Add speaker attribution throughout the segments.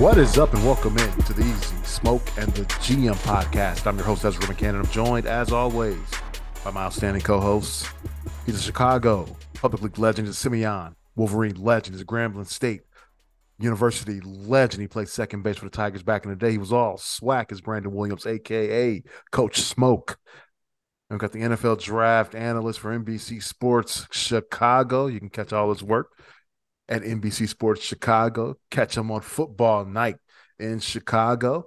Speaker 1: What is up, and welcome in to the EZ Smoke and the GM podcast. I'm your host, Ezra McCann, and I'm joined, as always, by my outstanding co-hosts. He's a Chicago public league legend, is Simeon Wolverine legend, is a Grambling State University legend. He played second base for the Tigers back in the day. He was all swag as Brandon Williams, aka Coach Smoke. We've got the NFL draft analyst for NBC Sports Chicago. You can catch all his work at NBC Sports Chicago. Catch him on football night in Chicago.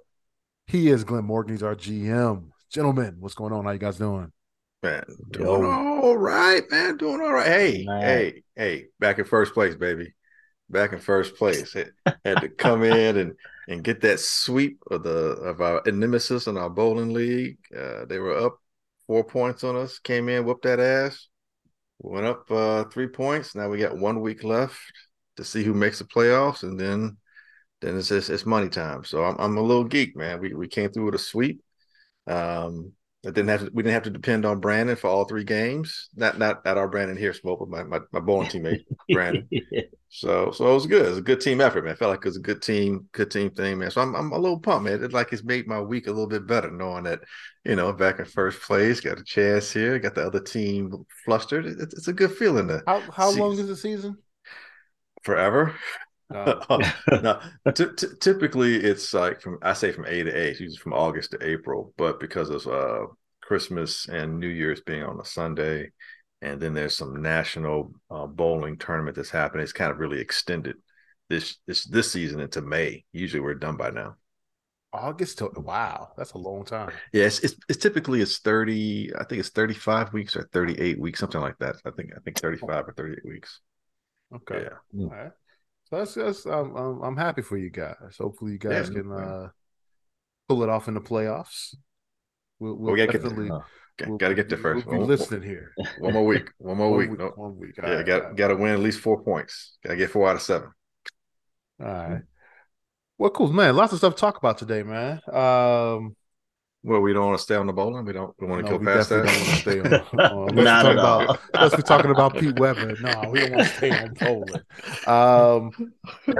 Speaker 1: He is Glenn Morgan. He's our GM. Gentlemen, what's going on? How you guys doing?
Speaker 2: Man, doing Yo. all right, man. Doing all right. Hey, man. hey, hey, back in first place, baby. Back in first place. Had, had to come in and and get that sweep of the of our nemesis in our bowling league. Uh, they were up four points on us. Came in, whooped that ass. Went up uh, three points. Now we got one week left to see who makes the playoffs, and then then it's just, it's money time. So I'm I'm a little geek, man. We we came through with a sweep. Um, I didn't have to. We didn't have to depend on Brandon for all three games. Not not not our Brandon here, smoke, but my my, my bowling teammate Brandon. so so it was good. It was a good team effort, man. I felt like it was a good team, good team thing, man. So I'm I'm a little pumped, man. It's like it's made my week a little bit better, knowing that you know back in first place, got a chance here, got the other team flustered. It's, it's a good feeling. To
Speaker 1: how how see. long is the season?
Speaker 2: Forever. no, t- t- typically it's like from I say from A to A, usually from August to April, but because of uh, Christmas and New Year's being on a Sunday, and then there's some national uh, bowling tournament that's happening, it's kind of really extended this this this season into May. Usually we're done by now.
Speaker 1: August to wow, that's a long time.
Speaker 2: Yeah, it's, it's, it's typically it's thirty. I think it's thirty five weeks or thirty eight weeks, something like that. I think I think thirty five or thirty eight weeks.
Speaker 1: Okay. Yeah. All right. So that's that's um, um, I'm happy for you guys. Hopefully you guys yeah, can uh, pull it off in the playoffs.
Speaker 2: We'll, we'll, we'll definitely. Get we'll, gotta get there first.
Speaker 1: We'll be listening here.
Speaker 2: One more week. One more
Speaker 1: one
Speaker 2: week.
Speaker 1: week.
Speaker 2: No.
Speaker 1: One week.
Speaker 2: All yeah, right, got right. got to win at least four points. Got to get four out of seven.
Speaker 1: All right. Well, cool, man. Lots of stuff to talk about today, man. Um,
Speaker 2: well, we don't want to stay on the bowling. We don't. We want to no, go past that.
Speaker 1: Don't want to stay on. Uh, Not at all. About, unless we're talking about Pete Weber. No, we don't want to stay on bowling. Um,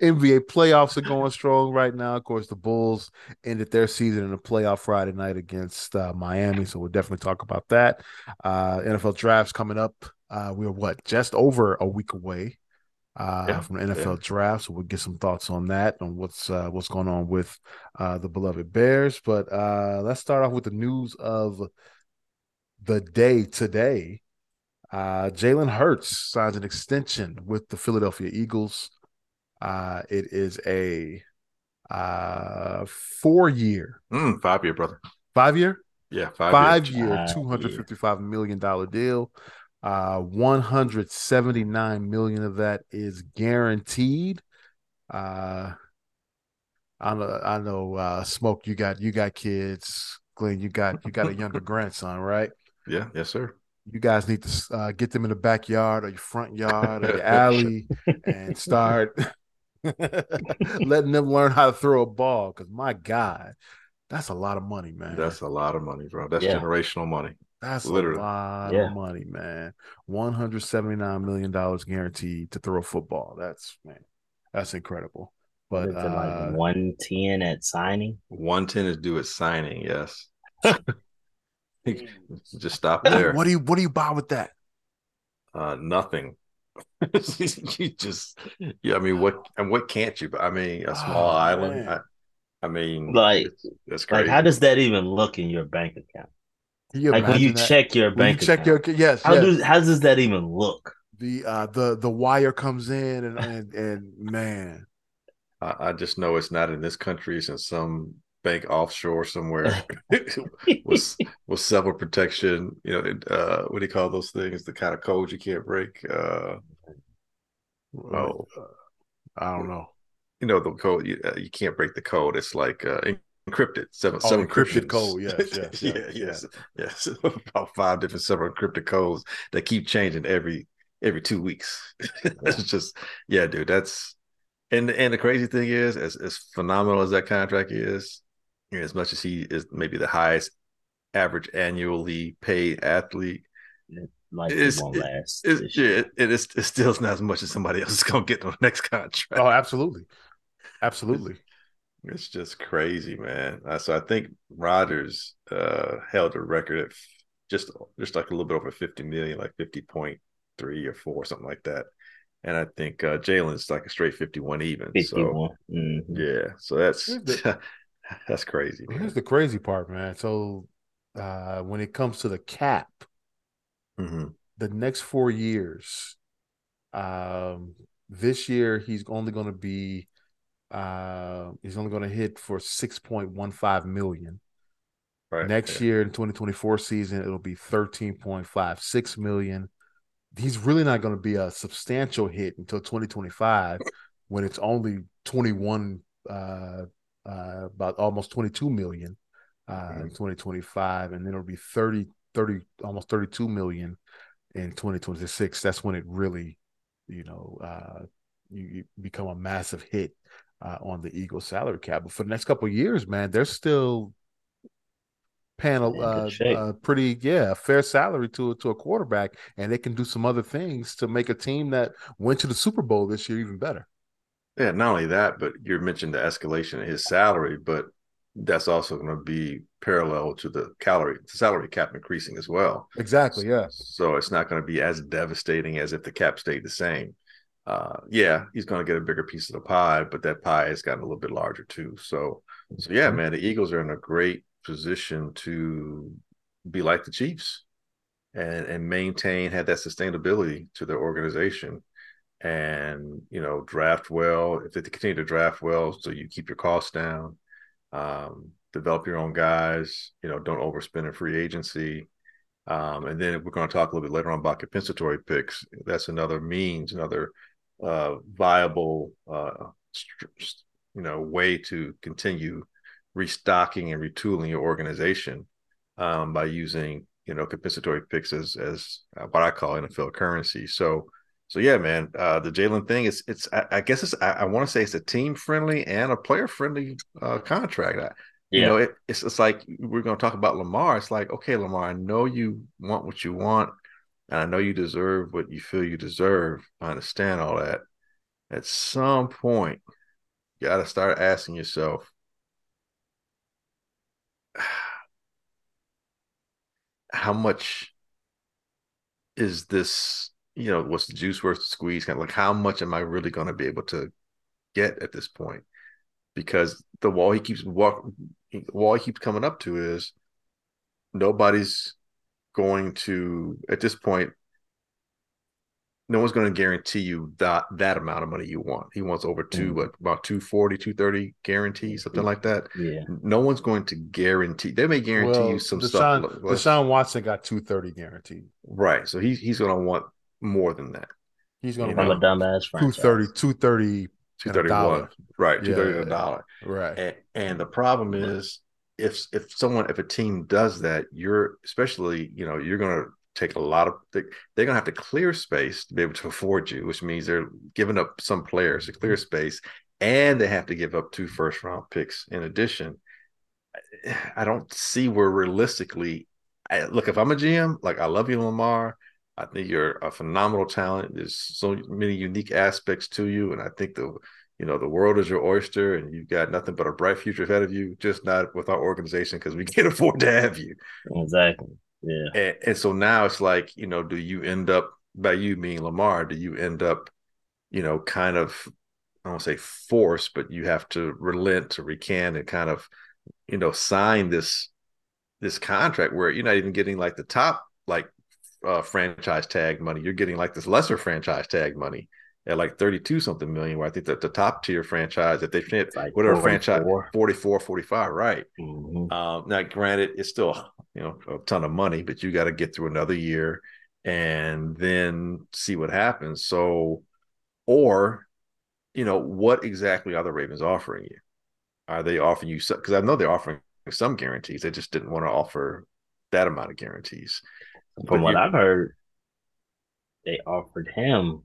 Speaker 1: NBA playoffs are going strong right now. Of course, the Bulls ended their season in a playoff Friday night against uh, Miami, so we'll definitely talk about that. Uh, NFL drafts coming up. Uh, we're what just over a week away uh, yeah, from the NFL yeah. draft. So we'll get some thoughts on that on what's uh, what's going on with uh, the beloved Bears. But uh, let's start off with the news of the day today. Uh, Jalen Hurts signs an extension with the Philadelphia Eagles. Uh, it is a uh, four year,
Speaker 2: mm, five year, brother,
Speaker 1: five year,
Speaker 2: yeah,
Speaker 1: five, five year, year, two hundred fifty five million dollar deal. Uh, 179 million of that is guaranteed. Uh, I know, I know, uh, smoke. You got, you got kids, Glenn. You got, you got a younger grandson, right?
Speaker 2: Yeah, yes, sir.
Speaker 1: You guys need to uh, get them in the backyard or your front yard or your alley and start letting them learn how to throw a ball. Because my God, that's a lot of money, man.
Speaker 2: That's a lot of money, bro. That's yeah. generational money.
Speaker 1: That's Literally. a lot yeah. of money, man. One hundred seventy nine million dollars guaranteed to throw a football. That's man, that's incredible. But uh,
Speaker 3: like one ten at signing.
Speaker 2: One ten is due at signing. Yes. Just stop there.
Speaker 1: What do you What do you buy with that?
Speaker 2: Uh, nothing. you just, yeah. I mean, what and what can't you? I mean, a small oh, island. I, I, mean,
Speaker 3: like that's crazy. Like, how does that even look in your bank account? Like when you that? check your bank,
Speaker 1: you check
Speaker 3: account,
Speaker 1: your yes.
Speaker 3: How
Speaker 1: yes.
Speaker 3: does how does that even look?
Speaker 1: The uh the the wire comes in and and, and man,
Speaker 2: I, I, just know it's not in this country. It's in some bank offshore somewhere with with several protection. You know, uh, what do you call those things? The kind of code you can't break. Uh,
Speaker 1: oh, I don't know.
Speaker 2: You know the code. You, uh, you can't break the code. It's like uh, encrypted seven
Speaker 1: oh,
Speaker 2: seven
Speaker 1: encrypted code. Yes yes
Speaker 2: yeah yes. yes about five different several encrypted codes that keep changing every every two weeks. It's just yeah dude that's and and the crazy thing is as as phenomenal as that contract is as much as he is maybe the highest average annually paid athlete
Speaker 3: like it's, it won't last.
Speaker 2: It's, yeah, it, it, is, it still not as much as somebody else is going to get on the next contract.
Speaker 1: Oh, absolutely, absolutely.
Speaker 2: It's just crazy, man. Uh, so I think Rodgers uh, held a record at just just like a little bit over fifty million, like fifty point three or four, something like that. And I think uh, Jalen's like a straight fifty-one even. 51. So mm-hmm. yeah, so that's the, that's crazy.
Speaker 1: Man. Here's the crazy part, man. So uh, when it comes to the cap, mm-hmm. the next four years, um, this year he's only going to be uh, he's only going to hit for six point one five million. Right. Next yeah. year in 2024 season, it'll be 13.56 million. He's really not going to be a substantial hit until 2025 when it's only 21 uh, uh, about almost 22 million uh, mm-hmm. in 2025 and then it'll be 30 30 almost 32 million in 2026 that's when it really you know uh, you, you become a massive hit uh, on the Eagles salary cap. But for the next couple years, man, they're still paying a, uh, a, pretty yeah fair salary to to a quarterback, and they can do some other things to make a team that went to the Super Bowl this year even better.
Speaker 2: Yeah, not only that, but you mentioned the escalation in his salary, but that's also going to be parallel to the calorie the salary cap increasing as well.
Speaker 1: Exactly. Yeah.
Speaker 2: So it's not going to be as devastating as if the cap stayed the same uh, yeah, he's going to get a bigger piece of the pie, but that pie has gotten a little bit larger too. So, so yeah, man, the Eagles are in a great position to be like the Chiefs and and maintain have that sustainability to their organization and you know draft well if they continue to draft well so you keep your costs down um, develop your own guys you know don't overspend in free agency. Um, and then we're going to talk a little bit later on about compensatory picks. That's another means another uh, viable, uh, you know, way to continue restocking and retooling your organization um, by using, you know, compensatory picks as as uh, what I call NFL currency. So, so yeah, man, uh, the Jalen thing is it's I, I guess it's I, I want to say it's a team friendly and a player friendly uh, contract. I, yeah. You know, it, it's it's like we're going to talk about Lamar. It's like, okay, Lamar, I know you want what you want and I know you deserve what you feel you deserve. I understand all that. At some point, you got to start asking yourself, how much is this? You know, what's the juice worth the squeeze? Kind of like, how much am I really going to be able to get at this point? Because the wall he keeps walk, wall he keeps coming up to is nobody's going to at this point no one's going to guarantee you that that amount of money you want. He wants over two mm. what about 240 230 guarantee something like that.
Speaker 3: Yeah.
Speaker 2: No one's going to guarantee they may guarantee well, you some Deshaun,
Speaker 1: stuff Deshaun Watson got 230 guaranteed.
Speaker 2: Right so he, he's going to want more than that.
Speaker 1: He's going to
Speaker 3: want a dumbass
Speaker 1: 230 230
Speaker 2: 231 right 230 yeah, a dollar.
Speaker 1: Right.
Speaker 2: And, and the problem is if if someone if a team does that, you're especially you know you're going to take a lot of they're going to have to clear space to be able to afford you, which means they're giving up some players to clear mm-hmm. space, and they have to give up two first round picks in addition. I don't see where realistically. I, look, if I'm a GM, like I love you, Lamar. I think you're a phenomenal talent. There's so many unique aspects to you, and I think the you know the world is your oyster and you've got nothing but a bright future ahead of you just not with our organization because we can't afford to have you.
Speaker 3: Exactly. Yeah.
Speaker 2: And, and, so now it's like you know do you end up by you being lamar do you end up you know kind of i don't say force but you have to relent to recant and kind of you know sign this this contract where you're not even getting like the top like uh, franchise tag money. You're getting like this lesser franchise tag money at like 32 something million, where I think that the top tier franchise, if they fit like whatever 44. franchise 44, 45, right. Mm-hmm. Um, now, granted, it's still, you know, a ton of money, but you got to get through another year and then see what happens. So, or, you know, what exactly are the Ravens offering you? Are they offering you because I know they're offering some guarantees. They just didn't want to offer that amount of guarantees.
Speaker 3: From but what I've heard, they offered him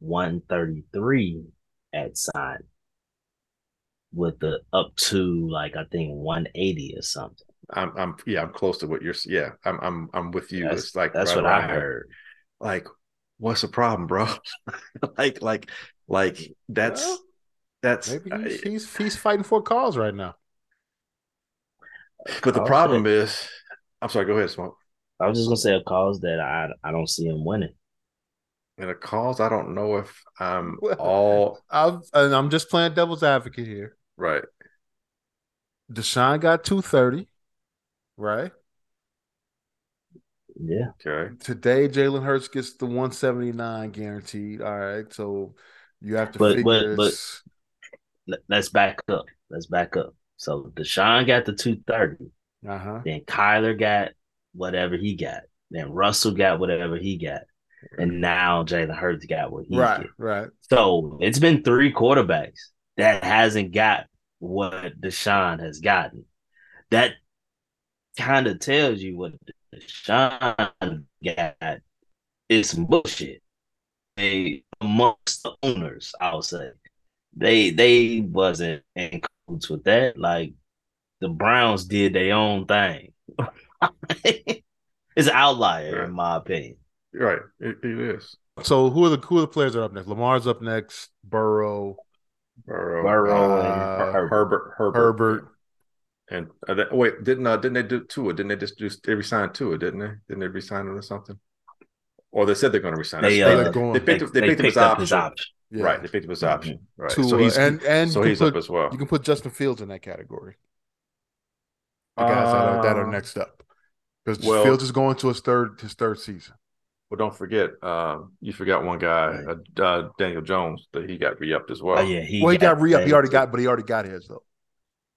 Speaker 3: 133 at sign with the up to like I think 180 or something.
Speaker 2: I'm, I'm, yeah, I'm close to what you're. Yeah, I'm, I'm, I'm with you.
Speaker 3: That's,
Speaker 2: it's like
Speaker 3: that's right what I heard.
Speaker 2: Like, what's the problem, bro? like, like, like that's well, that's
Speaker 1: maybe he's, he's, he's fighting for cause right now.
Speaker 2: But the problem is, I'm sorry. Go ahead, smoke.
Speaker 3: I was just gonna say a cause that I I don't see him winning.
Speaker 2: In a cause, I don't know if I'm all.
Speaker 1: I'm and I'm just playing devil's advocate here.
Speaker 2: Right.
Speaker 1: Deshaun got two thirty, right?
Speaker 3: Yeah.
Speaker 2: Okay.
Speaker 1: Today, Jalen Hurts gets the one seventy nine guaranteed. All right, so you have to but, figure.
Speaker 3: But, but let's back up. Let's back up. So Deshaun got the two thirty.
Speaker 1: Uh huh.
Speaker 3: Then Kyler got whatever he got. Then Russell got whatever he got. And now Jalen Hurts got what he
Speaker 1: right. Right.
Speaker 3: So it's been three quarterbacks that hasn't got what Deshaun has gotten. That kind of tells you what Deshaun got is some bullshit. They amongst the owners, I'll say. They they wasn't in cahoots with that. Like the Browns did their own thing. it's an outlier in my opinion.
Speaker 2: Right, it, it is.
Speaker 1: So who are the who are the players that are up next? Lamar's up next. Burrow,
Speaker 2: Burrow,
Speaker 3: Burrow,
Speaker 2: uh, and Herbert, Herbert,
Speaker 1: Herbert. Herbert.
Speaker 2: And uh, they, wait, didn't uh, didn't they do Tua? Didn't they just do they resign Tua? Didn't they? Didn't they resign him or something? Or they said they're going to resign.
Speaker 3: They,
Speaker 2: uh,
Speaker 3: they,
Speaker 2: they, picked, they, they picked, picked up his option. Yeah. Right, they picked up his option. Mm-hmm. Right,
Speaker 1: Tua,
Speaker 2: so he's
Speaker 1: and and
Speaker 2: so he's
Speaker 1: put,
Speaker 2: up as well.
Speaker 1: You can put Justin Fields in that category. The guys uh, that, are, that are uh, next up because well, Fields is going to his third his third season.
Speaker 2: Well, don't forget, uh, you forgot one guy, uh, uh, Daniel Jones, that he got re-upped as well.
Speaker 3: Oh, yeah,
Speaker 1: he well, he got, got re-upped. He already got, but he already got his though.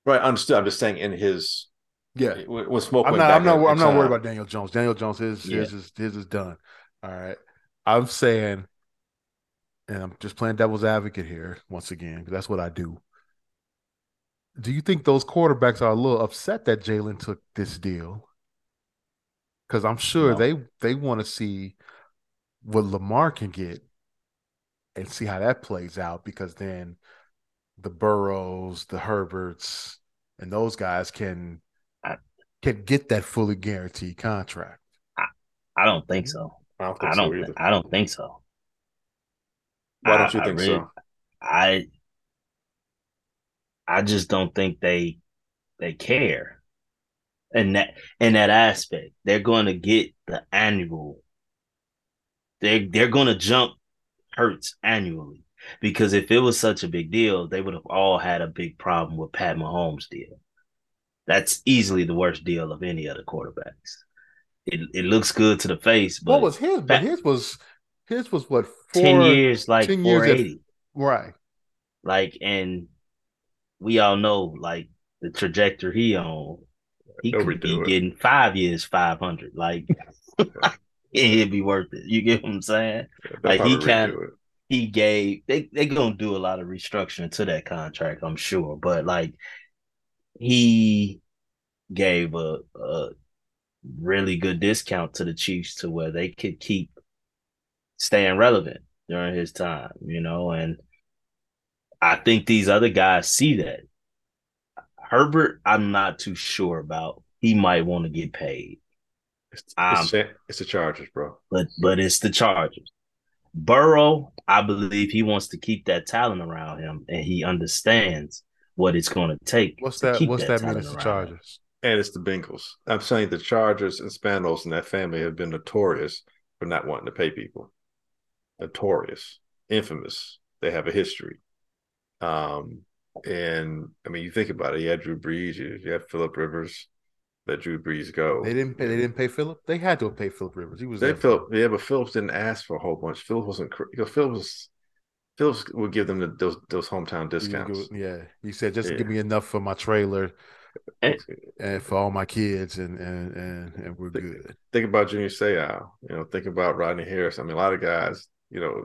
Speaker 2: Right, understood. I'm just saying in his.
Speaker 1: Yeah,
Speaker 2: when smoke.
Speaker 1: I'm not. I'm not. I'm not worried about Daniel Jones. Daniel Jones, his yeah. his is his is done. All right. I'm saying, and I'm just playing devil's advocate here once again because that's what I do. Do you think those quarterbacks are a little upset that Jalen took this deal? Because I'm sure no. they they want to see what Lamar can get and see how that plays out because then the Burrows, the Herberts, and those guys can I, can get that fully guaranteed contract.
Speaker 3: I, I don't think so. I don't. Think I don't. So I don't think so.
Speaker 2: Why don't you think really, so?
Speaker 3: I I just don't think they they care in that in that aspect. They're going to get the annual. They they're going to jump Hurts annually because if it was such a big deal, they would have all had a big problem with Pat Mahomes' deal. That's easily the worst deal of any other quarterbacks. It it looks good to the face, but
Speaker 1: what was his? But his was his was what
Speaker 3: four, ten years, like 10 four eighty,
Speaker 1: right?
Speaker 3: Like, and we all know like the trajectory he on he could be it. getting five years, five hundred. Like it'd be worth it. You get what I'm saying? Yeah, like he can he gave they they gonna do a lot of restructuring to that contract, I'm sure. But like he gave a, a really good discount to the Chiefs to where they could keep staying relevant during his time, you know, and I think these other guys see that. Herbert, I'm not too sure about. He might want to get paid.
Speaker 2: It's, um, it's, it's the Chargers, bro.
Speaker 3: But but it's the Chargers. Burrow, I believe he wants to keep that talent around him, and he understands what it's going to take.
Speaker 1: What's that? What's that, that mean? It's the Chargers,
Speaker 2: him. and it's the Bengals. I'm saying the Chargers and Spanos and that family have been notorious for not wanting to pay people. Notorious, infamous. They have a history. Um, and I mean, you think about it. You had Drew Brees, you, you had Philip Rivers, let Drew Brees go.
Speaker 1: They didn't pay. They didn't pay Philip. They had to have paid Philip Rivers. He was.
Speaker 2: They Philip. Yeah, but Phillips didn't ask for a whole bunch. Phillips wasn't. You know, Phillips was. Phillips would give them the, those those hometown discounts.
Speaker 1: Yeah, he said just yeah. give me enough for my trailer and, and, for all my kids, and and and, and we're
Speaker 2: think,
Speaker 1: good.
Speaker 2: Think about Junior Seau. You know, think about Rodney Harris. I mean, a lot of guys. You know,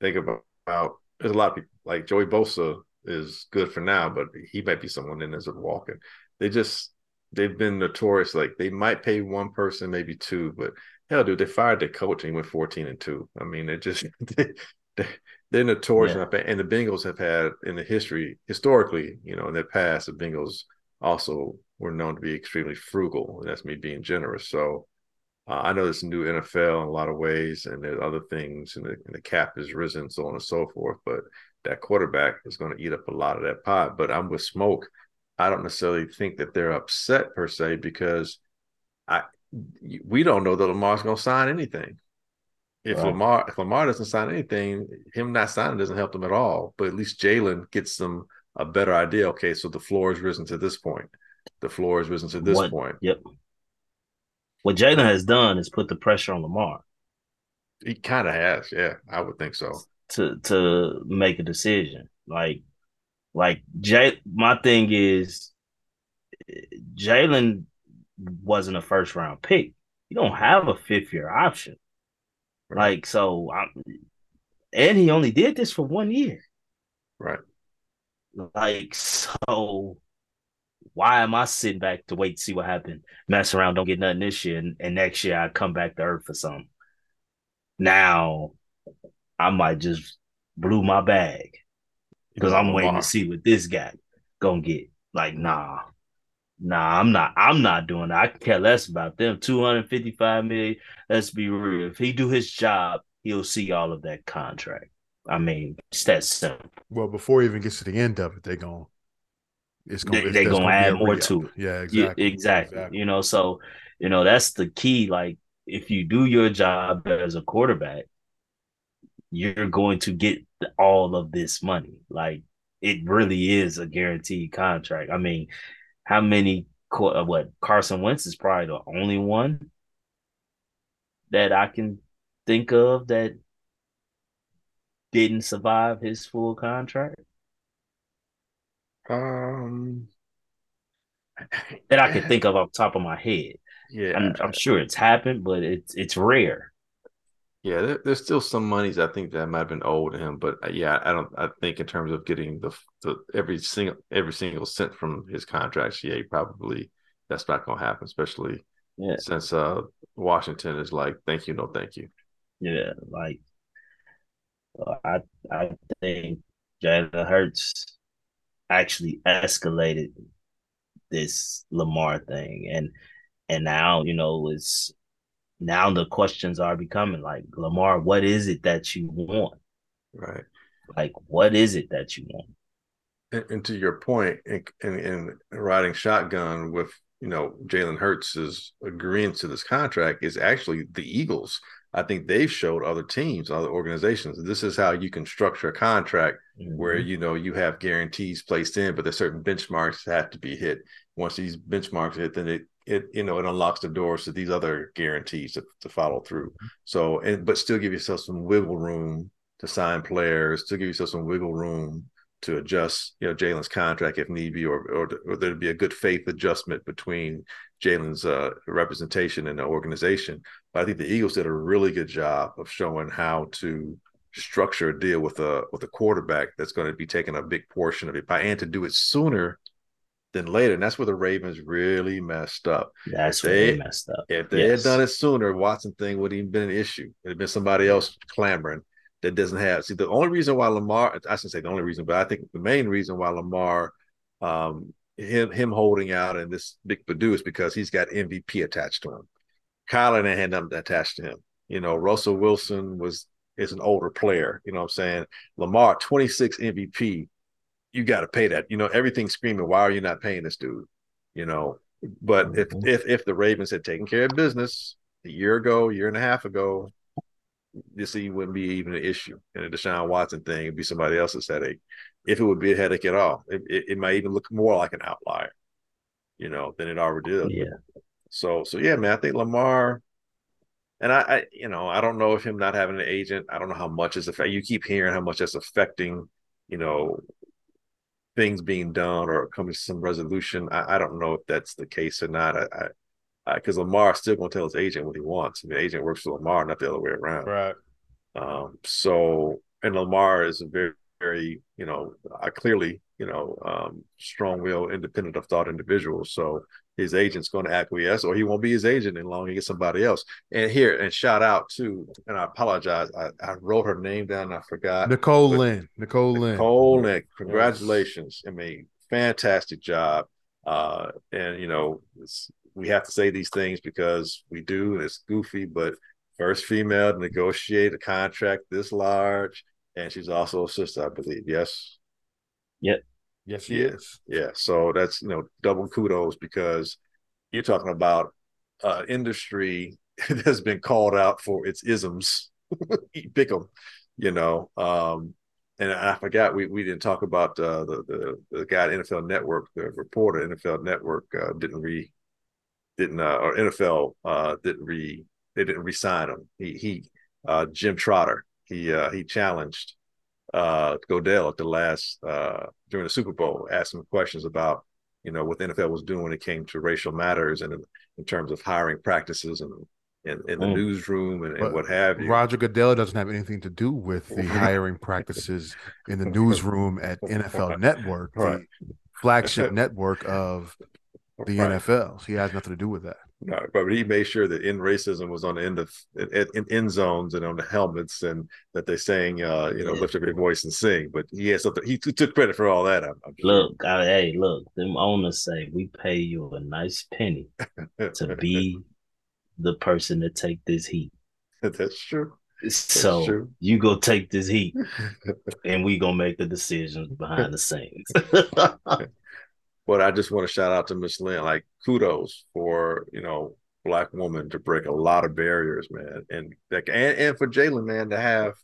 Speaker 2: think about, about there's a lot of people like Joey Bosa is good for now, but he might be someone in as a walking. They just they've been notorious. Like they might pay one person, maybe two, but hell, dude, they fired their coach and he went fourteen and two. I mean, they just they, they're notorious, yeah. and the Bengals have had in the history historically, you know, in their past, the Bengals also we're known to be extremely frugal, and that's me being generous. So uh, I know a new NFL in a lot of ways, and there's other things, and the, and the cap has risen, so on and so forth. But that quarterback is going to eat up a lot of that pot. But I'm with Smoke. I don't necessarily think that they're upset per se because I we don't know that Lamar's going to sign anything. If right. Lamar if Lamar doesn't sign anything, him not signing doesn't help them at all. But at least Jalen gets them a better idea. Okay, so the floor has risen to this point. The floor has risen to this
Speaker 3: what,
Speaker 2: point.
Speaker 3: Yep. What Jalen has done is put the pressure on Lamar.
Speaker 2: He kind of has, yeah. I would think so.
Speaker 3: To to make a decision, like, like Jay. My thing is, Jalen wasn't a first round pick. You don't have a fifth year option. Right. Like so, I'm, and he only did this for one year.
Speaker 2: Right.
Speaker 3: Like so, why am I sitting back to wait to see what happened? Mess around, don't get nothing this year, and, and next year I come back to earth for something. Now, I might just blew my bag because I'm waiting to see what this guy gonna get. Like, nah, Nah, I'm not. I'm not doing that. I care less about them. Two hundred fifty-five million. Let's be real. If he do his job, he'll see all of that contract. I mean, it's that simple.
Speaker 1: Well, before he even gets to the end of it, they're going.
Speaker 3: It's gonna, They, are going to add more to it.
Speaker 1: Yeah, exactly.
Speaker 3: Yeah, exactly. exactly. You know, so you know that's the key. Like, if you do your job as a quarterback, you're going to get all of this money. Like, it really is a guaranteed contract. I mean, how many uh, what Carson Wentz is probably the only one that I can think of that didn't survive his full contract.
Speaker 2: Um,
Speaker 3: that I can think of off top of my head.
Speaker 2: Yeah,
Speaker 3: I'm, I'm sure it's happened, but it's it's rare.
Speaker 2: Yeah, there, there's still some monies I think that might have been owed to him, but uh, yeah, I don't. I think in terms of getting the, the every single every single cent from his contracts, yeah, probably that's not going to happen, especially yeah. since uh Washington is like, thank you, no, thank you.
Speaker 3: Yeah, like I I think Jalen Hurts actually escalated this Lamar thing, and and now you know it's now the questions are becoming like Lamar, what is it that you want?
Speaker 2: Right.
Speaker 3: Like, what is it that you want?
Speaker 2: And, and to your point, in, in, in, riding shotgun with you know Jalen Hurts is agreeing to this contract is actually the Eagles. I think they've showed other teams, other organizations. This is how you can structure a contract mm-hmm. where you know you have guarantees placed in, but there's certain benchmarks that have to be hit. Once these benchmarks hit, then it it you know it unlocks the doors to these other guarantees to, to follow through. Mm-hmm. So and but still give yourself some wiggle room to sign players, to give yourself some wiggle room to adjust, you know, Jalen's contract if need be, or or, or there'd be a good faith adjustment between Jalen's uh, representation and the organization. But I think the Eagles did a really good job of showing how to structure a deal with a with a quarterback that's going to be taking a big portion of it by and to do it sooner than later. And that's where the Ravens really messed up.
Speaker 3: That's if they, messed up.
Speaker 2: If they yes. had done it sooner, Watson thing would even been an issue. It'd have been somebody else clamoring that doesn't have. See, the only reason why Lamar, I shouldn't say the only reason, but I think the main reason why Lamar, um, him him holding out and this big Purdue is because he's got MVP attached to him. Kyler had nothing attached to him. You know, Russell Wilson was is an older player. You know what I'm saying? Lamar, 26 MVP you got to pay that. You know, everything's screaming, why are you not paying this dude? You know, but mm-hmm. if if if the Ravens had taken care of business a year ago, year and a half ago, this wouldn't be even an issue. And the Deshaun Watson thing would be somebody else's headache. If it would be a headache at all, it, it, it might even look more like an outlier, you know, than it already did.
Speaker 3: Yeah.
Speaker 2: So so yeah, man, I think Lamar. And I, I, you know, I don't know if him not having an agent. I don't know how much is affecting. You keep hearing how much that's affecting, you know, things being done or coming to some resolution. I, I don't know if that's the case or not. I, because Lamar is still going to tell his agent what he wants. I mean, the agent works for Lamar, not the other way around.
Speaker 1: Right.
Speaker 2: Um, so, and Lamar is a very, very, you know, I clearly, you know, um, strong will, independent of thought individual. So his agent's going to acquiesce, or he won't be his agent any longer. He gets somebody else. And here, and shout out to, and I apologize, I, I wrote her name down. I forgot
Speaker 1: Nicole Lynn. Nicole Lynn.
Speaker 2: Nicole Lynn. Congratulations! Yes. I mean, fantastic job. Uh, and you know, we have to say these things because we do, and it's goofy. But first female to negotiate a contract this large, and she's also a sister, I believe. Yes.
Speaker 3: Yep.
Speaker 1: Yes, she
Speaker 2: yeah.
Speaker 1: is.
Speaker 2: Yeah. So that's you know double kudos because you're talking about uh, industry that's been called out for its isms. Pick them, you know. Um, and I forgot we, we didn't talk about uh, the, the the guy at NFL Network, the reporter NFL Network uh, didn't re didn't uh, or NFL uh, didn't re they didn't resign him. He he uh, Jim Trotter he uh, he challenged uh, Goodell at the last uh, during the Super Bowl, asked him questions about you know what the NFL was doing when it came to racial matters and in, in terms of hiring practices and in, in the mm. newsroom and, and, what have you.
Speaker 1: Roger Goodell doesn't have anything to do with the hiring practices in the newsroom at NFL Network, right. the flagship network of the right. NFL. So he has nothing to do with that.
Speaker 2: No, but he made sure that in racism was on the end of in, in end zones and on the helmets, and that they sang, uh, you know, lift up your voice and sing. But he had something. He took credit for all that. I'm, I'm
Speaker 3: sure. Look, I, hey, look, them owners say we pay you a nice penny to be the person to take this heat.
Speaker 2: That's true.
Speaker 3: So true. you go take this heat, and we gonna make the decisions behind the scenes.
Speaker 2: But I just want to shout out to Miss Lynn. Like kudos for you know black woman to break a lot of barriers, man, and like and and for Jalen, man, to have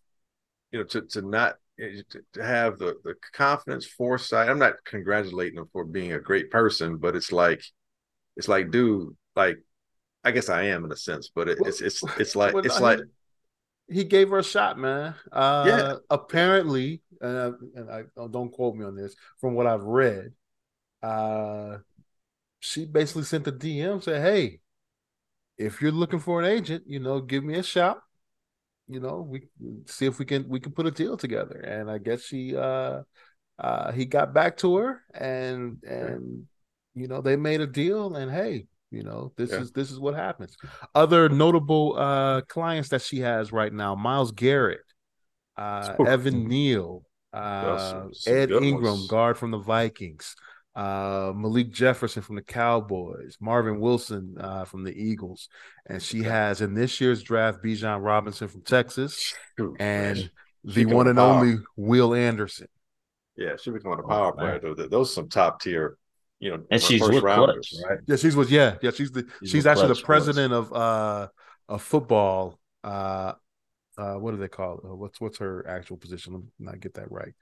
Speaker 2: you know to to not eh, to have the the confidence, foresight. I'm not congratulating him for being a great person, but it's like it's like, dude, like I guess I am in a sense, but it, it's it's it's like well, it's like
Speaker 1: he gave her a shot, man. Uh, yeah. Apparently, uh, and I don't quote me on this. From what I've read, uh, she basically sent the DM said, "Hey, if you're looking for an agent, you know, give me a shot. You know, we see if we can we can put a deal together." And I guess she uh, uh, he got back to her, and and you know they made a deal, and hey, you know, this yeah. is this is what happens. Other notable uh clients that she has right now: Myles Garrett, uh, Evan Neal, uh, Ed Ingram, ones. guard from the Vikings, uh, Malik Jefferson from the Cowboys, Marvin Wilson uh, from the Eagles, and she has in this year's draft Bijan Robinson from Texas, and the one and only Will Anderson.
Speaker 2: Yeah, she becoming a power oh, player. Those are some top tier you know,
Speaker 3: and she's with rounders,
Speaker 1: Klutch, right? Yeah, she's with yeah, yeah. She's the she's, she's actually Klutch, the president of uh of football. Uh, uh, what do they call it? What's what's her actual position? Let me not get that right.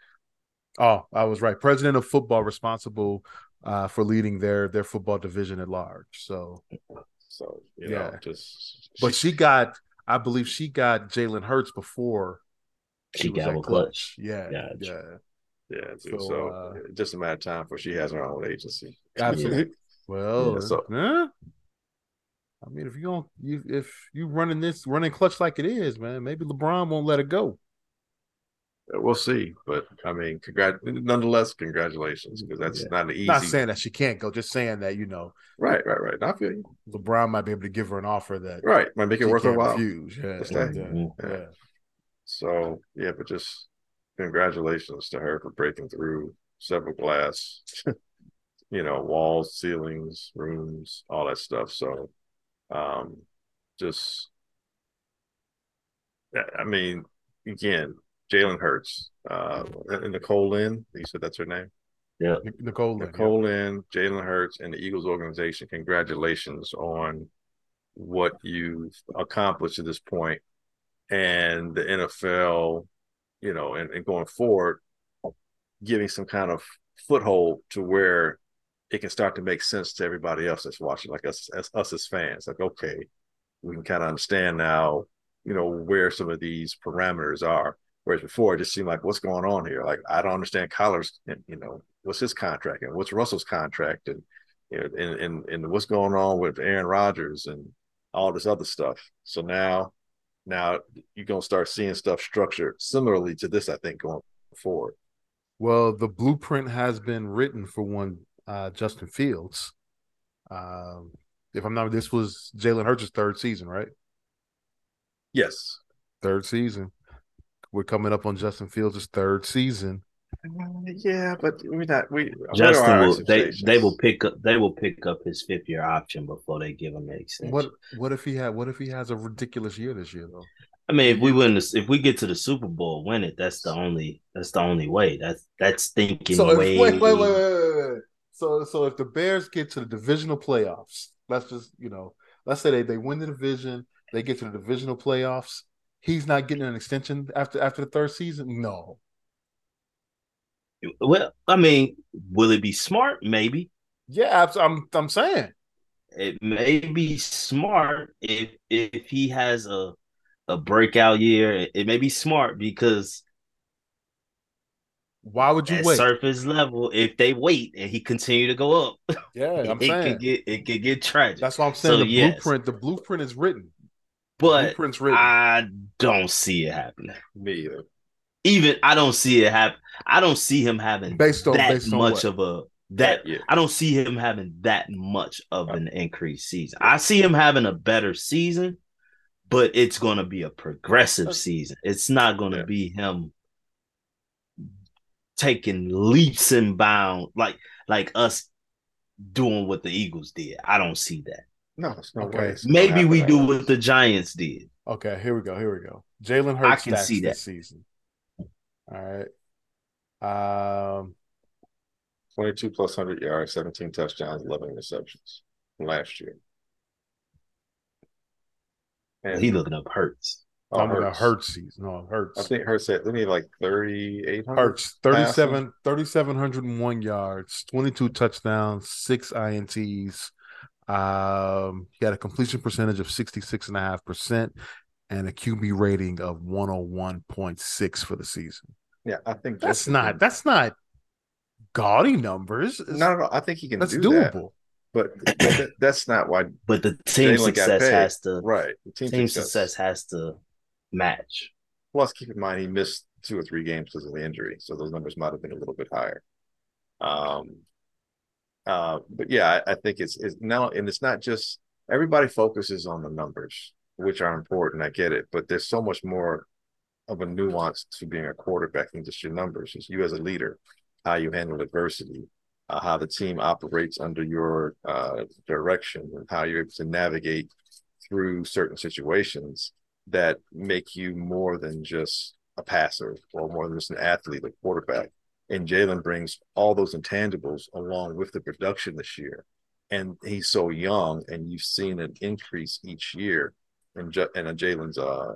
Speaker 1: Oh, I was right. President of football, responsible uh for leading their their football division at large. So,
Speaker 2: so you yeah, know, just
Speaker 1: but she, she got, I believe she got Jalen Hurts before
Speaker 3: she, she got Klutch. Klutch.
Speaker 1: Yeah, yeah, yeah.
Speaker 2: Yeah, so, so uh, just a matter of time before she has her own agency.
Speaker 1: Absolutely. Well, yeah, so, huh? I mean, if you don't, you if you running this running Klutch like it is, man, maybe LeBron won't let it go.
Speaker 2: We'll see, but I mean, congrat. Nonetheless, congratulations because that's yeah. not an easy.
Speaker 1: Not saying that she can't go, just saying that you know.
Speaker 2: Right, right, right. I feel you.
Speaker 1: LeBron might be able to give her an offer that
Speaker 2: right might make it worth her while.
Speaker 1: Yeah, yeah,
Speaker 2: yeah, yeah. So yeah, but just congratulations to her for breaking through several glass, you know, walls, ceilings, rooms, all that stuff. So, um, just, I mean, again, Jalen Hurts, uh, and Nicole Lynn, you said that's her name?
Speaker 3: Yeah.
Speaker 1: Nicole
Speaker 2: Lynn. Nicole yeah. Lynn, Jalen Hurts, and the Eagles organization, congratulations on what you've accomplished at this. And the NFL you know, and, and going forward, giving some kind of foothold to where it can start to make sense to everybody else that's watching, like us as us as fans. Like, okay, we can kind of understand now, you know, where some of these parameters are. Whereas before, it just seemed like, what's going on here? Like, I don't understand Kyler's, you know, what's his contract and what's Russell's contract and, you know, and, and, and what's going on with Aaron Rodgers and all this other stuff. So now now you're gonna start seeing stuff structured similarly to this, I think, going forward.
Speaker 1: Well, the blueprint has been written for one uh, Justin Fields. Um, if I'm not, this was Jalen Hurts' third season, right?
Speaker 2: Yes,
Speaker 1: third season. We're coming up on Justin Fields' third season.
Speaker 2: Mm, yeah, but we're not we
Speaker 3: Justin will they they will pick up they will pick up his fifth year option before they give him an extension.
Speaker 1: What what if he had what if he has a ridiculous year this year though?
Speaker 3: I mean, if we win this, if we get to the Super Bowl, win it. That's the only. That's the only way. That's that's thinking so if, way. Wait, wait, wait,
Speaker 1: wait, wait. So so if the Bears get to the divisional playoffs, let's just you know, let's say they they win the division, they get to the divisional playoffs. He's not getting an extension after after the third season. No.
Speaker 3: Well, I mean, will it be smart? Maybe.
Speaker 1: Yeah, I'm. I'm saying
Speaker 3: it may be smart if if he has a a breakout year. It may be smart because
Speaker 1: why would you wait?
Speaker 3: Surface level, if they wait and he continue to go up,
Speaker 1: yeah, I'm
Speaker 3: it
Speaker 1: saying
Speaker 3: could get it could get tragic.
Speaker 1: That's what I'm saying. So, the yes. blueprint, the blueprint is written,
Speaker 3: but written. I don't see it happening.
Speaker 2: Me either.
Speaker 3: Even I don't see it happen. I don't see him having based on that based much of a that yeah. I don't see him having that much of an increased season. I see him having a better season, but it's going to be a progressive season. It's not going to yeah. be him taking leaps and bounds like like us doing what the Eagles did. I don't see that.
Speaker 2: No, it's no okay. way.
Speaker 3: Maybe we do what the Giants did.
Speaker 1: Okay, here we go. Here we go. Jalen Hurts I can see that season. All right. Um,
Speaker 2: 22 plus 100 yards, 17 touchdowns, 11 receptions from last year.
Speaker 3: And he looking up Hurts.
Speaker 1: Oh, I'm gonna Hurts season. No, Hurts.
Speaker 2: I think Hurts had let me like 3,800.
Speaker 1: Hurts 37 3,701 yards, 22 touchdowns, six INTs. Um, he had a completion percentage of 66.5% and a QB rating of 101.6 for the season.
Speaker 2: Yeah, I think
Speaker 1: that's, that's not that's not gaudy numbers.
Speaker 2: no, no, I think he can that's do doable. That. But that's not why.
Speaker 3: But the team Jalen success has to
Speaker 2: right.
Speaker 3: The team, team success. success has to match.
Speaker 2: Plus, keep in mind he missed two or three games because of the injury, so those numbers might have been a little bit higher. Um, uh, but yeah, I, I think it's it's now, and it's not just everybody focuses on the numbers, which are important. I get it, but there's so much more of a nuance to being a quarterback than just your numbers. It's you as a leader, how you handle adversity, uh, how the team operates under your uh, direction, and how you're able to navigate through certain situations that make you more than just a passer or more than just an athlete, a quarterback. And Jalen brings all those intangibles along with the production this year. And he's so young, and you've seen an increase each year in, in Jalen's uh,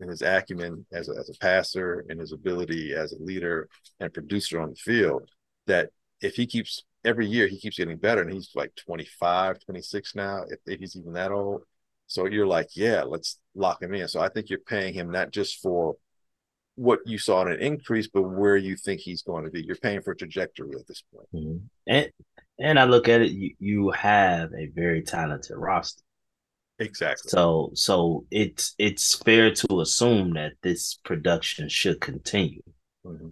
Speaker 2: in his acumen as a, as a passer and his ability as a leader and producer on the field. That if he keeps every year, he keeps getting better, and he's like 25, 26 now, if, if he's even that old so you're like, yeah, let's lock him in. So I think you're paying him not just for what you saw in an increase, but where you think he's going to be. You're paying for trajectory at this point.
Speaker 3: Mm-hmm. And and I look at it, you, you have a very talented roster.
Speaker 2: Exactly.
Speaker 3: So so it's it's fair to assume that this production should continue. Mm-hmm.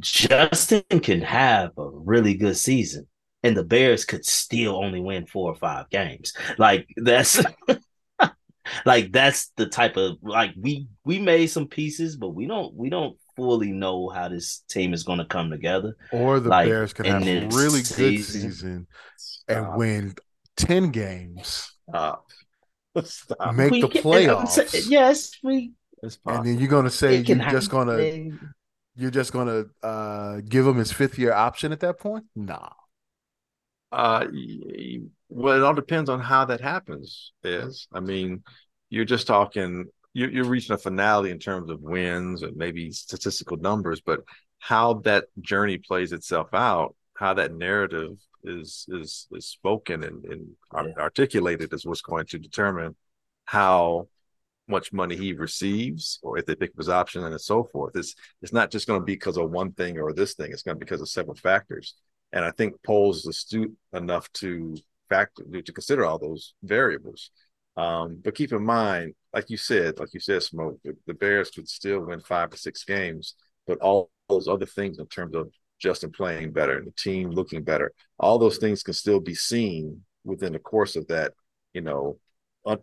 Speaker 3: Justin can have a really good season and the Bears could still only win four or five games. Like that's like that's the type of like we we made some pieces, but we don't we don't fully know how this team is going to come together.
Speaker 1: Or the like, Bears could have a really season. good season and win ten games.
Speaker 2: Stop.
Speaker 1: Stop. Make we the can, playoffs.
Speaker 3: yes, we.
Speaker 1: And then you're going to say you're just going to you're just going to uh, give him his fifth year option at that point? Nah.
Speaker 2: Uh, well, it all depends on how that happens. Is I mean, you're just talking. You're, you're reaching a finale in terms of wins and maybe statistical numbers, but how that journey plays itself out, how that narrative is is is spoken and, and yeah. articulated is what's going to determine how much money he receives or if they pick up his option and so forth. It's it's not just going to be because of one thing or this thing. It's going to be because of several factors. And I think Poles is astute enough to factor to consider all those variables. Um, but keep in mind, like you said, like you said, Smoke, the, the, Bears could still win five to six games, but all those other things in terms of Justin playing better and the team looking better, all those things can still be seen within the course of that, you know,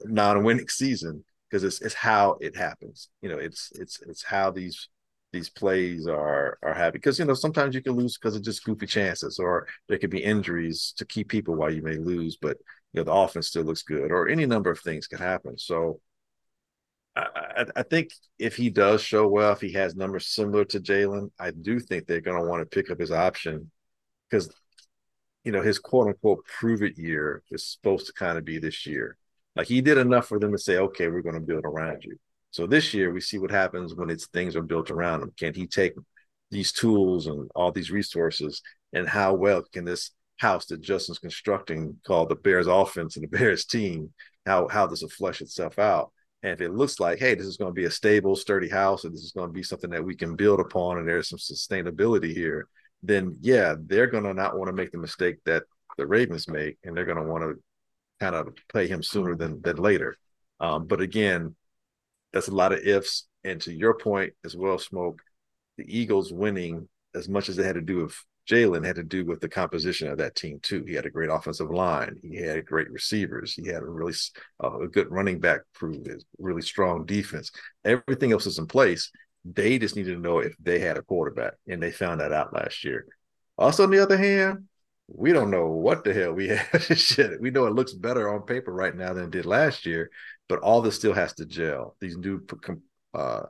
Speaker 2: non-winning season because it's it's how it happens. You know, it's it's it's how these these plays are are happy because you know sometimes you can lose because of just goofy chances or there could be injuries to key people while you may lose but you know the offense still looks good or any number of things can happen so I, I, think if he does show well, if he has numbers similar to Jalen, I do think they're going to want to pick up his option because, you know, his quote unquote prove it year is supposed to kind of be this year. Like he did enough for them to say, okay, we're going to build around you. So this year we see what happens when it's things are built around him. Can he take these tools and all these resources and how well can this house that Justin's constructing called the Bears offense and the Bears team, how how does it flesh itself out? And if it looks like, hey, this is going to be a stable, sturdy house, and this is going to be something that we can build upon, and there's some sustainability here, then yeah, they're going to not want to make the mistake that the Ravens make, and they're going to want to kind of play him sooner than than later. Um, but again, that's a lot of ifs. And to your point as well, Smoke, the Eagles winning as much as it had to do with Jalen had to do with the composition of that team too. He had a great offensive line. He had great receivers. He had a really uh, a good running back crew. His really strong defense. Everything else is in place. They just needed to know if they had a quarterback, and they found that out last year. Also, on the other hand, we don't know what the hell we have. Shit, we know it looks better on paper right now than it did last year, but all this still has to gel. These new uh,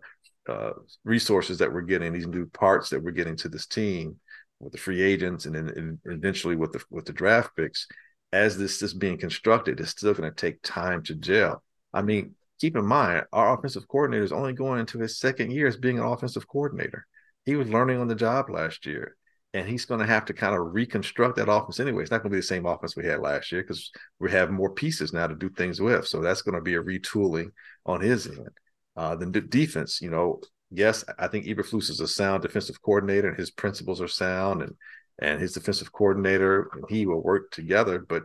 Speaker 2: uh, resources that we're getting, these new parts that we're getting to this team with the free agents and then and eventually with the with the draft picks, as this is being constructed, it's still going to take time to gel. I mean, keep in mind, our offensive coordinator is only going into his second year as being an offensive coordinator. He was learning on the job last year, and he's going to have to kind of reconstruct that offense anyway. It's not going to be the same offense we had last year because we have more pieces now to do things with. So that's going to be a retooling on his end. Uh, the defense, you know, yes, I think Eberflus is a sound defensive coordinator, and his principles are sound, and and his defensive coordinator and he will work together. But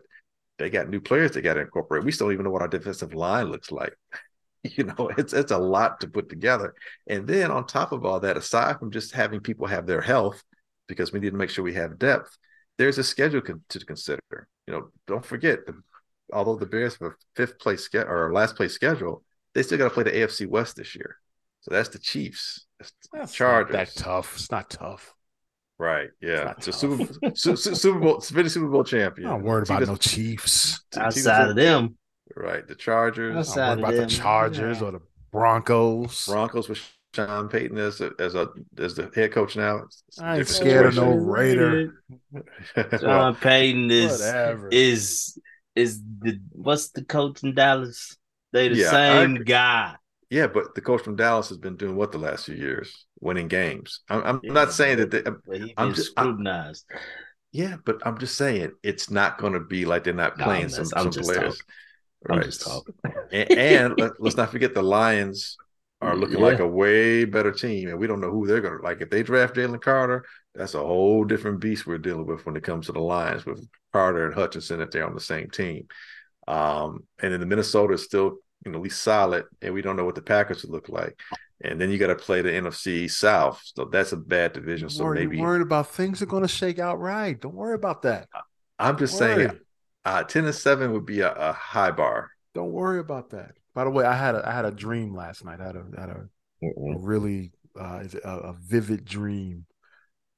Speaker 2: they got new players they got to incorporate. We still don't even know what our defensive line looks like. you know, it's it's a lot to put together. And then on top of all that, aside from just having people have their health, because we need to make sure we have depth, there's a schedule con- to consider. You know, don't forget, the, although the Bears have a fifth place schedule or last place schedule, they still got to play the AFC West this year. So that's the Chiefs. That's,
Speaker 1: that's Chargers. that tough. It's not tough.
Speaker 2: Right. Yeah. So Super, Super, Super Bowl, Super Bowl champion.
Speaker 1: I'm worried about no Chiefs.
Speaker 3: Outside of them.
Speaker 2: Right. The Chargers.
Speaker 1: Outside I'm worried about them. the Chargers yeah. or the Broncos.
Speaker 2: Broncos with Sean Payton as a, as a as the head coach now.
Speaker 1: I ain't scared of no Raider.
Speaker 3: Sean Payton is Whatever. is is the what's the coach in Dallas? They the yeah, same guy.
Speaker 2: Yeah, but the coach from Dallas has been doing what the last few years, winning games. I'm, I'm yeah, not saying that they, I'm just
Speaker 3: scrutinized.
Speaker 2: I, yeah, but I'm just saying it's not going to be like they're not playing no, some, some players.
Speaker 3: Right. I'm just talking.
Speaker 2: and, and let, us not forget the Lions are looking yeah. like a way better team, and we don't know who they're going to like. If they draft Jalen Carter, that's a whole different beast we're dealing with when it comes to the Lions with Carter and Hutchinson if they're on the same team. Um, and then the Minnesota is still you know, at least solid, and we don't know what the Packers would look like. And then you got to play the NFC South, so that's a bad division. So
Speaker 1: worry,
Speaker 2: maybe
Speaker 1: worried about things are going to shake out right. Don't worry about that.
Speaker 2: I'm just saying, uh, ten and seven would be a, a, high bar.
Speaker 1: Don't worry about that. By the way, I had a I had a dream last night. I had a had a, a really uh, a, a vivid dream.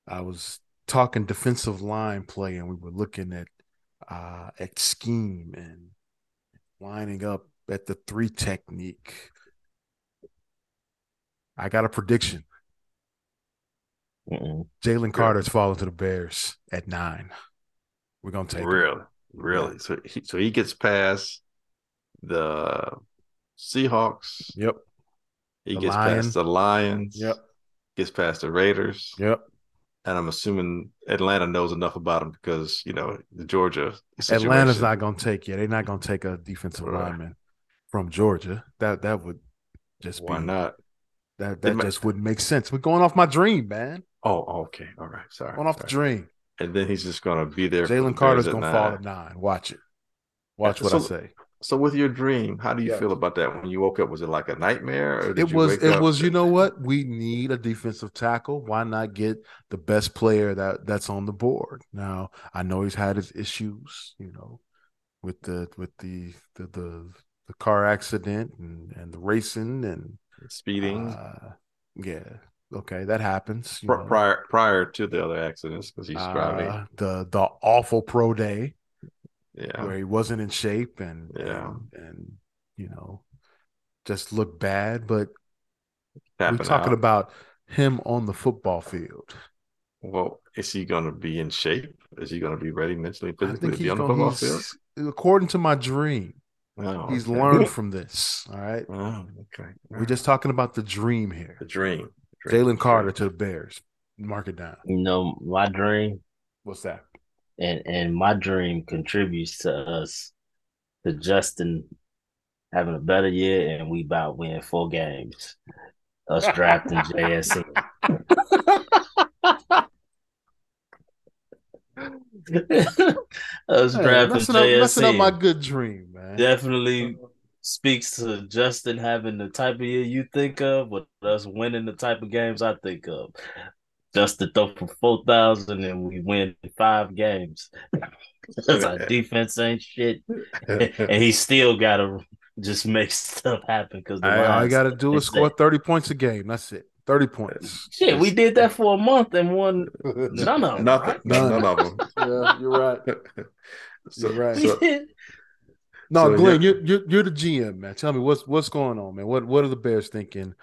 Speaker 1: I was talking defensive line play, and we were looking at uh, at scheme and lining up at the three technique. I got a prediction. Jalen Carter's falling to the Bears at nine. We're gonna take
Speaker 2: really, him. really. So he, so he gets past the Seahawks.
Speaker 1: Yep.
Speaker 2: He the gets past the Lions.
Speaker 1: Yep.
Speaker 2: Gets past the Raiders.
Speaker 1: Yep.
Speaker 2: And I'm assuming Atlanta knows enough about him because you know the Georgia.
Speaker 1: Situation. Atlanta's not gonna take you. They're not gonna take a defensive right. lineman from Georgia. That that would just
Speaker 2: why
Speaker 1: be,
Speaker 2: not?
Speaker 1: That that just wouldn't make sense. We're going off my dream, man.
Speaker 2: Oh, okay, all right, sorry.
Speaker 1: Going off
Speaker 2: sorry.
Speaker 1: the dream.
Speaker 2: And then he's just gonna be there.
Speaker 1: Jalen Carter's gonna fall at nine. Watch it. Watch what so, I say.
Speaker 2: So with your dream, how do you yeah. feel about that? When you woke up, was it like a nightmare?
Speaker 1: it was. It was. You know what? We need a defensive tackle. Why not get the best player that that's on the board? Now I know he's had his issues. You know, with the with the the, the the car accident and, and the racing and
Speaker 2: speeding.
Speaker 1: Uh, yeah, Okay, that happens.
Speaker 2: prior prior to the other accidents because he's driving uh,
Speaker 1: the the awful pro day,
Speaker 2: yeah,
Speaker 1: where he wasn't in shape and
Speaker 2: yeah,
Speaker 1: and, and you know just looked bad. But we're talking out. about him on the football field.
Speaker 2: Well, is he going to be in shape? Is he going to be ready mentally and physically to be on the football field?
Speaker 1: According to my dream, oh, he's okay. learned from this. All right.
Speaker 2: Oh, okay.
Speaker 1: We're just talking about the dream here.
Speaker 2: The dream.
Speaker 1: Jalen Carter to the Bears. Mark it down.
Speaker 3: You know, my dream.
Speaker 1: What's that?
Speaker 3: And and my dream contributes to us to Justin having a better year and we about win four games. Us drafting JSN. us hey, drafting messing JSN. Up, messing
Speaker 1: up my good dream, man.
Speaker 3: Definitely speaks to Justin having the type of year you think of, but us winning the type of games I think of. Justin throw for four thousand and we win five games. Because our defense ain't shit, and he still gotta just make stuff happen. Because
Speaker 1: all I gotta do is score thirty points a game. That's it. 30 points.
Speaker 3: Shit, we did that for a month and won none of them.
Speaker 2: Nothing. Right?
Speaker 1: None.
Speaker 2: none of them.
Speaker 1: yeah, you're right. So, you're right. So, no, so, Glenn, yeah. you're, you're, you're the GM, man. Tell me what's what's going on, man. What what are the Bears thinking?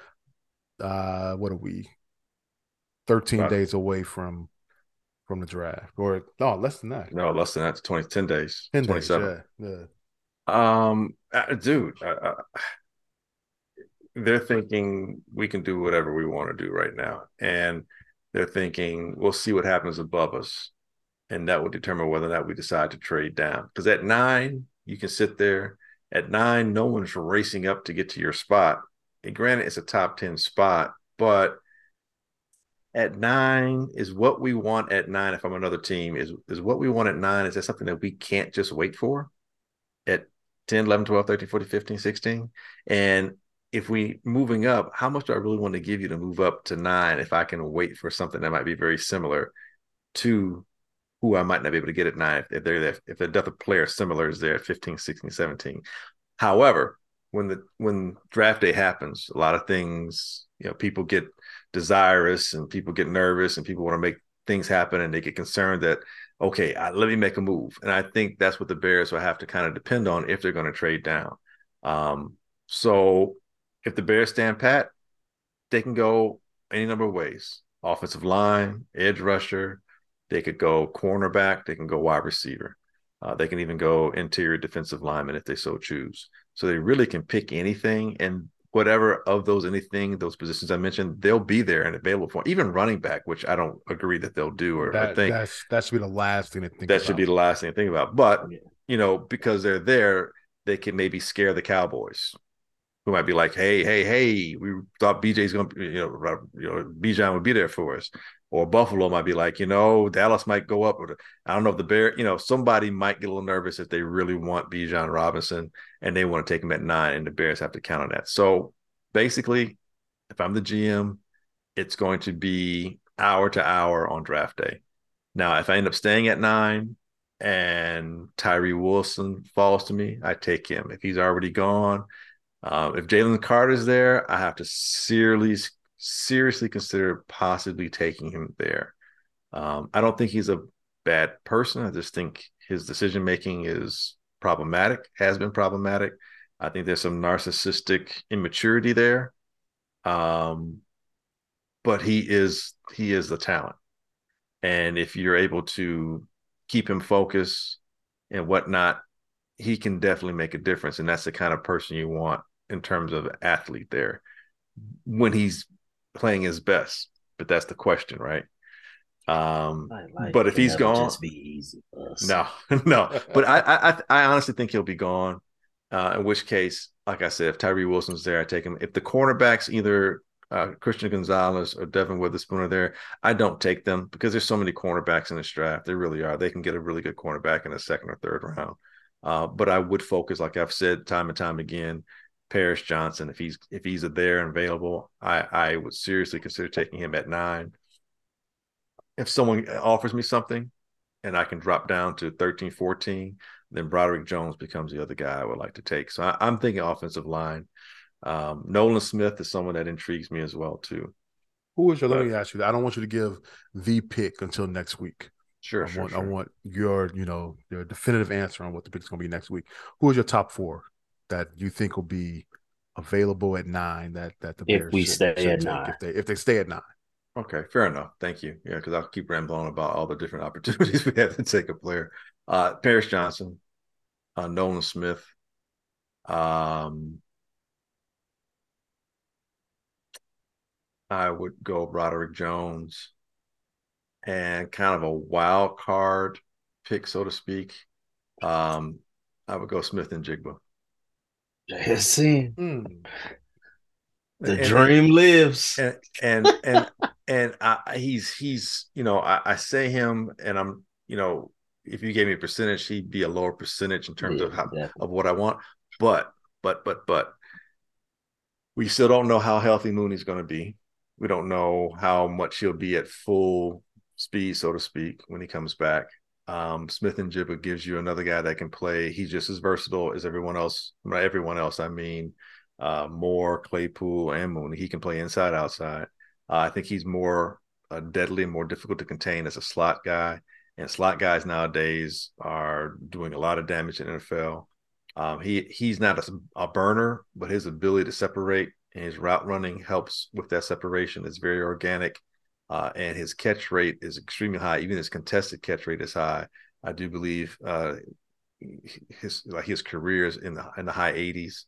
Speaker 1: Uh, what are we? Thirteen wow. days away from from the draft, or no, less than that.
Speaker 2: No, less than that. 20, 10 days.
Speaker 1: 10 27. Days, yeah,
Speaker 2: yeah. Um, uh, dude, uh, uh, they're thinking we can do whatever we want to do right now, and they're thinking we'll see what happens above us, and that will determine whether or not we decide to trade down. Because at nine, you can sit there at nine. No one's racing up to get to your spot. And granted, it's a top 10 spot, but at nine is what we want at nine. If I'm another team, is, is what we want at nine. Is that something that we can't just wait for at 10, 11, 12, 13, 14, 15, 16? And if we moving up, how much do I really want to give you to move up to nine if I can wait for something that might be very similar to who I might not be able to get at nine if they're there, if the depth of player similar is there at 15, 16, 17. However, when the when draft day happens, a lot of things, you know, people get desirous and people get nervous and people want to make things happen and they get concerned that okay, I, let me make a move. And I think that's what the Bears will have to kind of depend on if they're going to trade down. Um, so if the Bears stand pat, they can go any number of ways: offensive line, edge rusher, they could go cornerback. They can go wide receiver. Uh, they can even go interior defensive lineman if they so choose. So they really can pick anything, and whatever of those anything, those positions I mentioned, they'll be there and available for even running back, which I don't agree that they'll do or
Speaker 1: that,
Speaker 2: think
Speaker 1: that should be the last thing to think.
Speaker 2: That
Speaker 1: about.
Speaker 2: should be the last thing to think about. But yeah. you know, because they're there, they can maybe scare the Cowboys who might be like, "Hey, hey, hey, we thought BJ's going to, you know, you know, Bijan would be there for us," or Buffalo might be like, you know, Dallas might go up, or I don't know if the Bear, you know, somebody might get a little nervous if they really want Bijan Robinson and they want to take him at nine, and the Bears have to count on that. So basically, if I'm the GM, it's going to be hour to hour on draft day. Now, if I end up staying at nine and Tyree Wilson falls to me, I take him. If he's already gone, uh, if Jalen Carter's there, I have to seriously seriously consider possibly taking him there. Um, I don't think he's a bad person. I just think his decision making is problematic, has been problematic. I think there's some narcissistic immaturity there. Um, but he is he is the talent. And if you're able to keep him focused and whatnot, he can definitely make a difference. And that's the kind of person you want in terms of athlete there when he's playing his best. But that's the question, right? Um, like but if he's gone, no, no. But I, I, I honestly think he'll be gone. Uh, in which case, like I said, if Tyree Wilson's there, I take him. If the cornerbacks, either uh, Christian Gonzalez or Devon Witherspoon are there, I don't take them because there's so many cornerbacks in this draft. They really are. They can get a really good cornerback in the second or third round. Uh, but I would focus, like I've said time and time again, Paris Johnson, if he's if he's there and available, I I would seriously consider taking him at nine. If someone offers me something and I can drop down to 13, 14, then Broderick Jones becomes the other guy I would like to take. So I, am thinking offensive line. Um, Nolan Smith is someone that intrigues me as well too.
Speaker 1: Who is your? But, let me ask you that. I don't want you to give the pick until next week.
Speaker 2: Sure,
Speaker 1: I
Speaker 2: sure,
Speaker 1: want,
Speaker 2: sure.
Speaker 1: I want your, you know, your definitive answer on what the pick is going to be next week. Who is your top four that you think will be available at nine? That that the
Speaker 3: Bears if we should, stay should at take nine,
Speaker 1: if they if they stay at nine.
Speaker 2: Okay, fair enough. Thank you. Yeah, because I'll keep rambling about all the different opportunities we have to take a player. Uh, Paris Johnson, uh, Nolan Smith, um, I would go Broderick Jones and kind of a wild card pick, so to speak. Um, I would go Smith-Njigba.
Speaker 3: Yes, mm. the and, dream and, lives.
Speaker 2: And and and and I, he's he's you know I, I, say him and I'm you know if you gave me a percentage he'd be a lower percentage in terms yeah, of how of what I want. But but but but we still don't know how healthy Mooney's going to be. We don't know how much he'll be at full speed, so to speak, when he comes back. Um, Smith-Njigba gives you another guy that can play. He's just as versatile as everyone else. By everyone else, I mean uh, Moore, Claypool, and Mooney. He can play inside, outside. Uh, I think he's more uh, deadly and more difficult to contain as a slot guy. And slot guys nowadays are doing a lot of damage in NFL. Um, he he's not a, a, burner, but his ability to separate and his route running helps with that separation. It's very organic, uh, and his catch rate is extremely high. Even his contested catch rate is high. I do believe uh, his like his career is in the in the high 80s.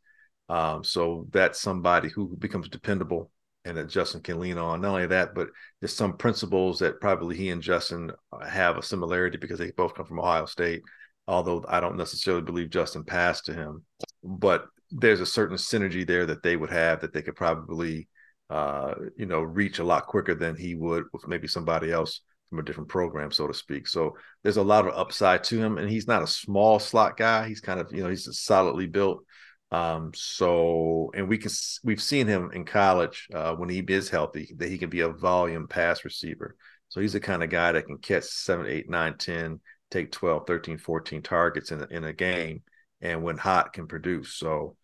Speaker 2: Um, so that's somebody who becomes dependable and that Justin can lean on. Not only that, but there's some principles that probably he and Justin have a similarity because they both come from Ohio State although I don't necessarily believe Justin passed to him. But there's a certain synergy there that they would have that they could probably, uh, you know, reach a lot quicker than he would with maybe somebody else from a different program, so to speak. So there's a lot of upside to him, and he's not a small slot guy. He's kind of, you know, he's solidly built. Um, so and we can we've seen him in college uh, when he is healthy that he can be a volume pass receiver. So he's the kind of guy that can catch seven, eight, nine, 10, take 12, 13, 14 targets in in a game and when hot can produce. So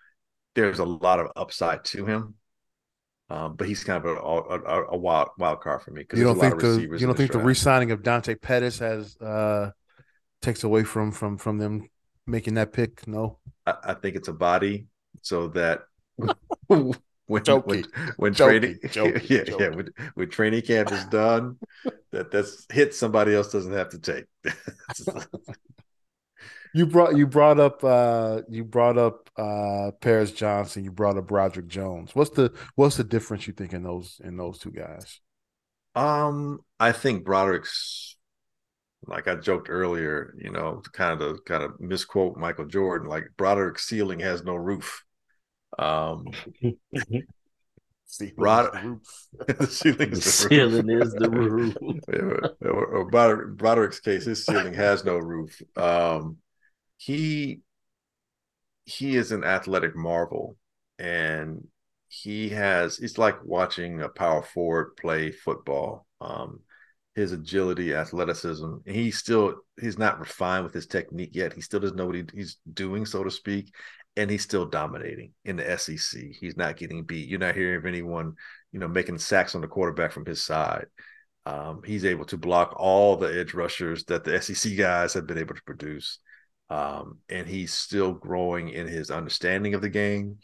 Speaker 2: there's a lot of upside to him. Um, but he's kind of a, a, a, wild wild card for me
Speaker 1: because you don't think the you don't think the re-signing of Dante Pettis has uh, takes away from from from them making that pick? No,
Speaker 2: I, I think it's a body so that when when, when training yeah yeah when, when training camp is done that that's hit somebody else doesn't have to take
Speaker 1: you brought you brought up uh you brought up uh Paris Johnson you brought up Broderick Jones what's the what's the difference you think in those in those two guys
Speaker 2: um I think Broderick's like I joked earlier, you know, kind of kind of misquote Michael Jordan, like Broderick's ceiling has no roof. Um, Rod-
Speaker 3: the ceiling, is the, ceiling roof. is the roof.
Speaker 2: or, or Broderick's case, his ceiling has no roof. Um, he he is an athletic marvel, and he has. It's like watching a power forward play football. Um, his agility, athleticism. He's still he's not refined with his technique yet. He still doesn't know what he, he's doing, so to speak and he's still dominating in the SEC. He's not getting beat. You're not hearing of anyone, you know, making sacks on the quarterback from his side. Um, he's able to block all the edge rushers that the SEC guys have been able to produce. Um, and he's still growing in his understanding of the game.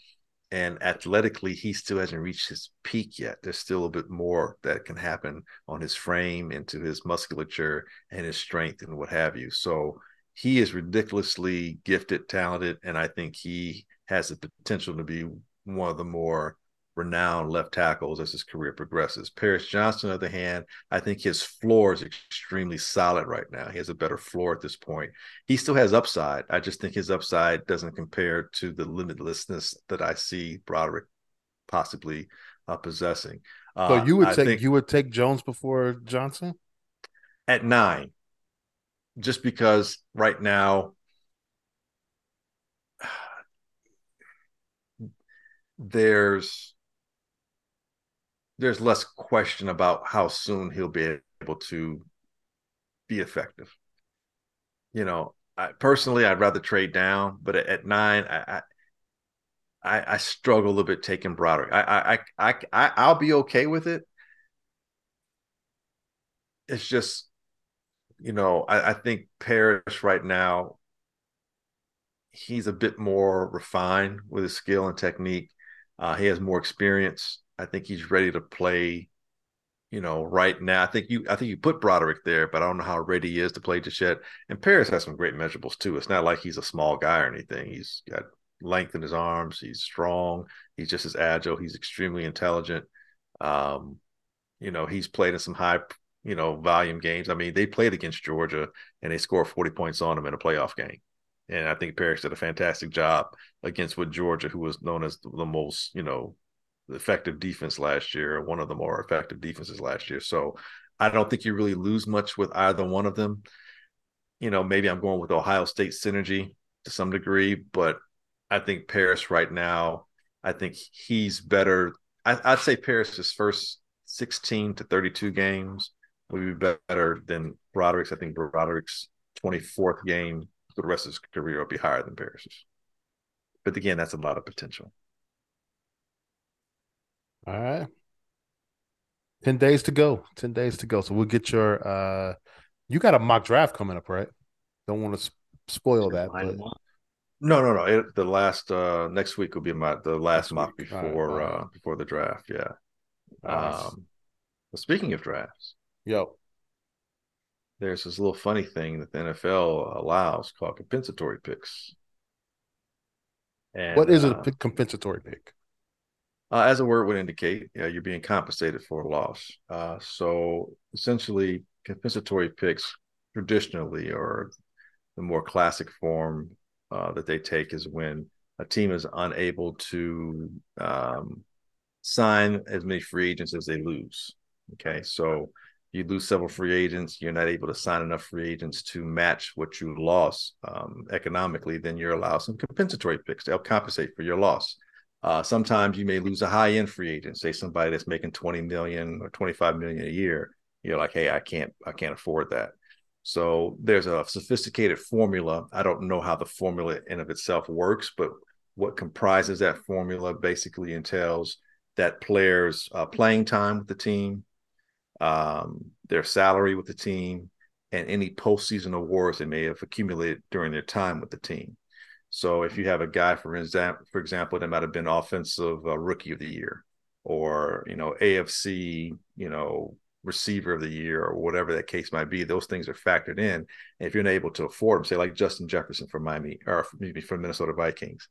Speaker 2: And athletically, he still hasn't reached his peak yet. There's still a bit more that can happen on his frame, into his musculature and his strength and what have you. So he is ridiculously gifted, talented, and I think he has the potential to be one of the more renowned left tackles as his career progresses. Paris Johnson, on the other hand, I think his floor is extremely solid right now. He has a better floor at this point. He still has upside. I just think his upside doesn't compare to the limitlessness that I see Broderick possibly uh, possessing.
Speaker 1: Uh, so you would I take you would take Jones before Johnson
Speaker 2: at nine just because right now there's there's less question about how soon he'll be able to be effective. You know, I, personally, I'd rather trade down, but at, at nine, I, I, I struggle a little bit taking Broderick. I, I, I, I, I'll be okay with it, it's just, you know, I, I think Paris right now, he's a bit more refined with his skill and technique. Uh, he has more experience. I think he's ready to play. You know, right now, I think you, I think you put Broderick there, but I don't know how ready he is to play just yet. And Paris has some great measurables too. It's not like he's a small guy or anything. He's got length in his arms. He's strong. He's just as agile. He's extremely intelligent. Um, you know, he's played in some high, you know, volume games. I mean, they played against Georgia and they scored 40 points on them in a playoff game. And I think Paris did a fantastic job against what Georgia, who was known as the most, you know, effective defense last year, one of the more effective defenses last year. So I don't think you really lose much with either one of them. You know, maybe I'm going with Ohio State synergy to some degree, but I think Paris right now, I think he's better. I, would say Paris's first 16 to 32 games would be better than Broderick's. I think Broderick's 24th game for the rest of his career will be higher than Paris's. But again, that's a lot of potential.
Speaker 1: All right. 10 days to go. 10 days to go. So we'll get your uh you got a mock draft coming up, right? Don't want to spoil that. But...
Speaker 2: No, no, no. It, the last uh next week will be my the last mock before right, right. uh before the draft. Yeah. Nice. Um but speaking of drafts,
Speaker 1: yo,
Speaker 2: there's this little funny thing that the NFL allows called compensatory picks.
Speaker 1: And, what is uh, a compensatory pick?
Speaker 2: Uh, as the word would indicate, yeah, you're being compensated for a loss. Uh, so essentially, compensatory picks traditionally, or the more classic form uh, that they take, is when a team is unable to um, sign as many free agents as they lose. Okay, so you lose several free agents, you're not able to sign enough free agents to match what you lost um, economically, then you're allowed some compensatory picks to help compensate for your loss. Uh, sometimes you may lose a high end free agent, say somebody that's making 20 million or 25 million a year. You're like, hey, I can't, I can't afford that. So there's a sophisticated formula. I don't know how the formula in of itself works, but what comprises that formula basically entails that players' uh, playing time with the team, um, their salary with the team, and any postseason awards they may have accumulated during their time with the team. So if you have a guy, for example, for example, that might have been offensive uh, rookie of the year, or you know AFC, you know receiver of the year, or whatever that case might be, those things are factored in. And if you're able to afford them, say like Justin Jefferson from Miami or maybe from Minnesota Vikings,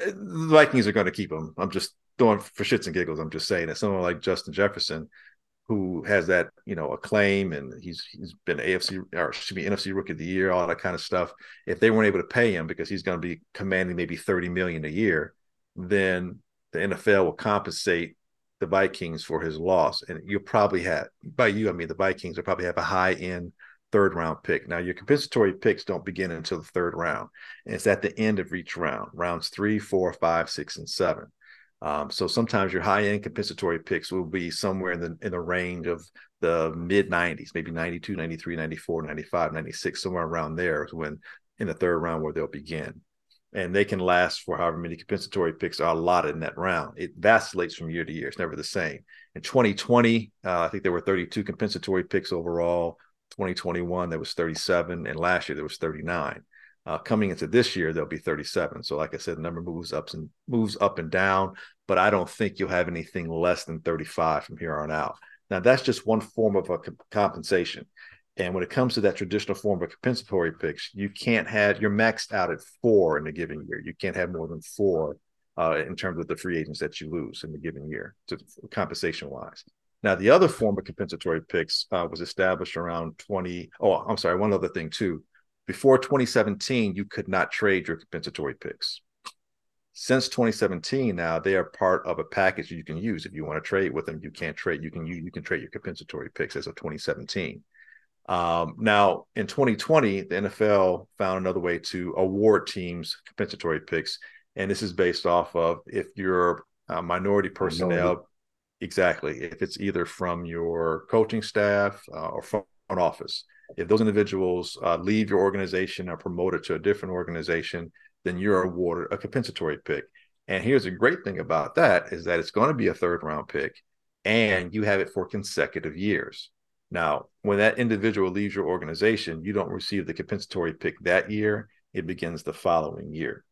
Speaker 2: uh, the Vikings are going to keep him. I'm just throwing for shits and giggles. I'm just saying that someone like Justin Jefferson who has that you know acclaim and he's he's been AFC or should be NFC Rookie of the Year, all that kind of stuff. If they weren't able to pay him because he's going to be commanding maybe thirty million a year, then the NFL will compensate the Vikings for his loss, and you'll probably have by you I mean the Vikings will probably have a high end third round pick. Now your compensatory picks don't begin until the third round, and it's at the end of each round, rounds three, four, five, six, and seven. Um, so sometimes your high end compensatory picks will be somewhere in the in the range of the mid 90s, maybe 92, 93, 94, 95, 96, somewhere around there when in the third round where they'll begin. And they can last for however many compensatory picks are allotted in that round. It vacillates from year to year. It's never the same. In 2020, uh, I think there were 32 compensatory picks overall. 2021, there was 37. And last year, there was 39. Uh, coming into this year, there'll be 37. So, like I said, the number moves up and moves up and down, but I don't think you'll have anything less than 35 from here on out. Now, that's just one form of a compensation. And when it comes to that traditional form of compensatory picks, you can't have you're maxed out at four in a given year. You can't have more than four uh, in terms of the free agents that you lose in the given year, to, compensation wise. Now, the other form of compensatory picks uh, was established around 20. Oh, I'm sorry. One other thing, too before 2017, you could not trade your compensatory picks. Since 2017, now they are part of a package you can use. If you want to trade with them, you can't trade. You can you, you can trade your compensatory picks as of 2017. Um, now in 2020, the NFL found another way to award teams compensatory picks, and this is based off of if you're minority personnel, minority. exactly. If it's either from your coaching staff uh, or front office, if those individuals uh, leave your organization or promoted to a different organization, then you're awarded a compensatory pick. And here's a great thing about that is that it's going to be a third round pick and you have it for consecutive years. Now, when that individual leaves your organization, you don't receive the compensatory pick that year. It begins the following year,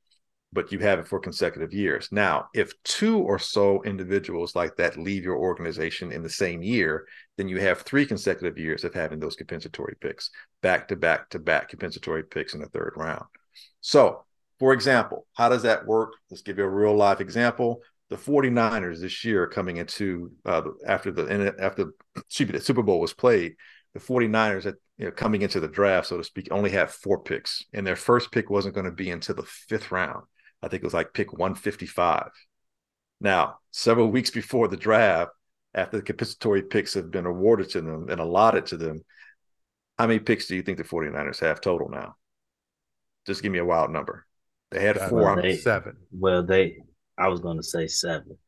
Speaker 2: but you have it for consecutive years. Now, if two or so individuals like that leave your organization in the same year, then you have three consecutive years of having those compensatory picks, back to back to back compensatory picks in the third round. So, for example, how does that work? Let's give you a real life example. The 49ers this year coming into uh, after the after the Super Bowl was played, the 49ers at, you know, coming into the draft, so to speak, only have four picks, and their first pick wasn't going to be until the fifth round. I think it was like pick 155. Now, several weeks before the draft, after the compensatory picks have been awarded to them and allotted to them, how many picks do you think the 49ers have total now? Just give me a wild number. They had uh, four.
Speaker 3: Well, they, seven. Well, they. I was going to say seven.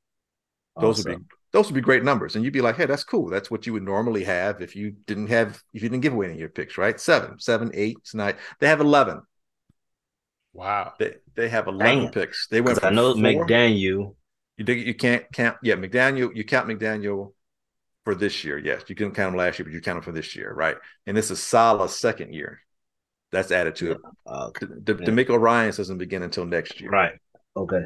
Speaker 2: Those also. would be those would be great numbers, and you'd be like, "Hey, that's cool. That's what you would normally have if you didn't have if you didn't give away any of your picks, right? Seven, seven, eight, nine. They have eleven.
Speaker 1: Wow.
Speaker 2: They they have eleven Damn. picks. They went.
Speaker 3: I know four. McDaniel.
Speaker 2: You dig, you can't count. Yeah, McDaniel. You count McDaniel for this year. Yes, you couldn't count him last year, but you count him for this year, right? And this is Salah's second year. That's added to it. Uh, the, yeah. DeMeco Ryans doesn't begin until next year.
Speaker 3: Right. Okay.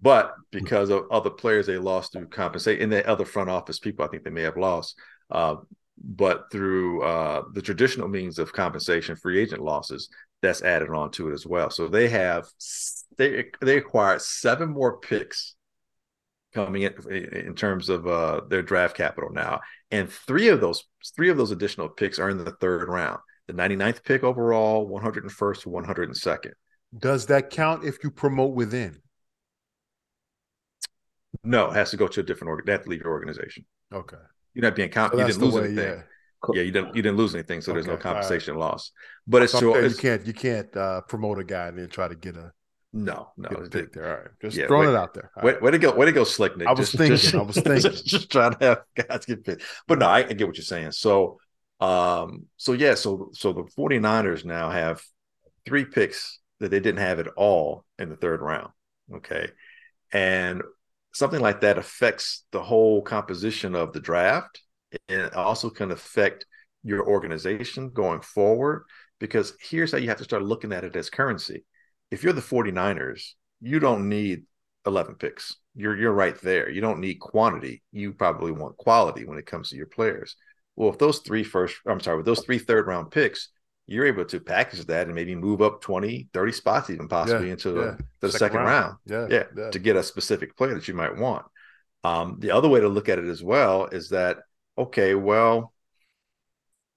Speaker 2: But because of other players they lost through compensation, and the other front office people, I think they may have lost. Uh, but through uh, the traditional means of compensation, free agent losses, that's added on to it as well. So they have they they acquired seven more picks coming in in terms of uh, their draft capital now, and three of those three of those additional picks are in the third round the 99th pick overall, 101st to 102nd.
Speaker 1: Does that count if you promote within?
Speaker 2: No, it has to go to a different organ. They have to leave your organization.
Speaker 1: Okay.
Speaker 2: You're not being counted. So you didn't lose way, anything. Yeah. Yeah. you didn't. You didn't lose anything, so okay. there's no compensation right. loss. But it's,
Speaker 1: so you can't you can't uh, promote a guy and then try to get a
Speaker 2: no, no,
Speaker 1: get a pick there. All right, just yeah, throwing it out there.
Speaker 2: Way, way, to go, way to go, slick Nick.
Speaker 1: I was
Speaker 2: just,
Speaker 1: thinking,
Speaker 2: just,
Speaker 1: I was thinking,
Speaker 2: just, just trying to have guys get picked. But no, I, I get what you're saying. So um, so yeah, so so the 49ers now have three picks that they didn't have at all in the third round. Okay. And something like that affects the whole composition of the draft. And it also can affect your organization going forward. Because here's how you have to start looking at it as currency. If you're the 49ers, you don't need 11 picks. You're you're right there. You don't need quantity. You probably want quality when it comes to your players. Well, if those three first, I'm sorry, with those three third round picks, you're able to package that and maybe move up 20, 30 spots, even possibly yeah, into yeah. the, the second, second round. round. Yeah, yeah, to get a specific player that you might want. Um, the other way to look at it as well is that, okay, well,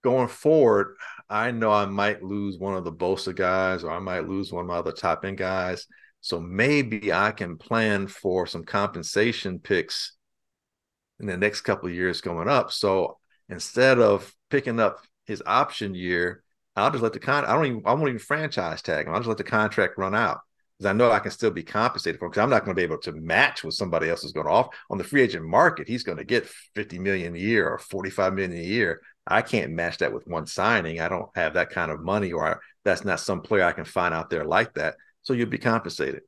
Speaker 2: going forward, I know I might lose one of the Bosa guys or I might lose one of my other top end guys. So maybe I can plan for some compensation picks in the next couple of years going up. So instead of picking up his option year, I'll just let the con. I don't even. I won't even franchise tag him. I'll just let the contract run out because I know I can still be compensated for. Because I'm not going to be able to match what somebody else is going to offer on the free agent market. He's going to get 50 million a year or 45 million a year. I can't match that with one signing. I don't have that kind of money, or I, that's not some player I can find out there like that. So you'll be compensated.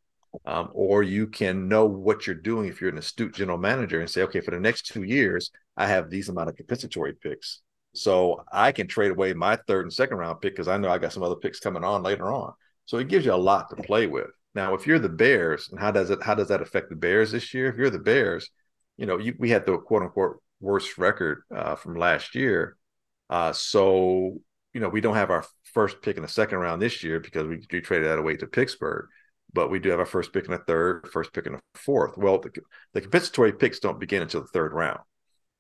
Speaker 2: Um, or you can know what you're doing if you're an astute general manager and say, okay, for the next two years, I have these amount of compensatory picks. So I can trade away my third and second round pick because I know I got some other picks coming on later on. So it gives you a lot to play with. Now, if you're the Bears, and how does it how does that affect the Bears this year? If you're the Bears, you know, you, we had the quote unquote worst record uh, from last year. Uh, so you know, we don't have our first pick in the second round this year because we, we traded that away to Pittsburgh but we do have our first pick in the third, first pick in the fourth. Well, the, the compensatory picks don't begin until the third round.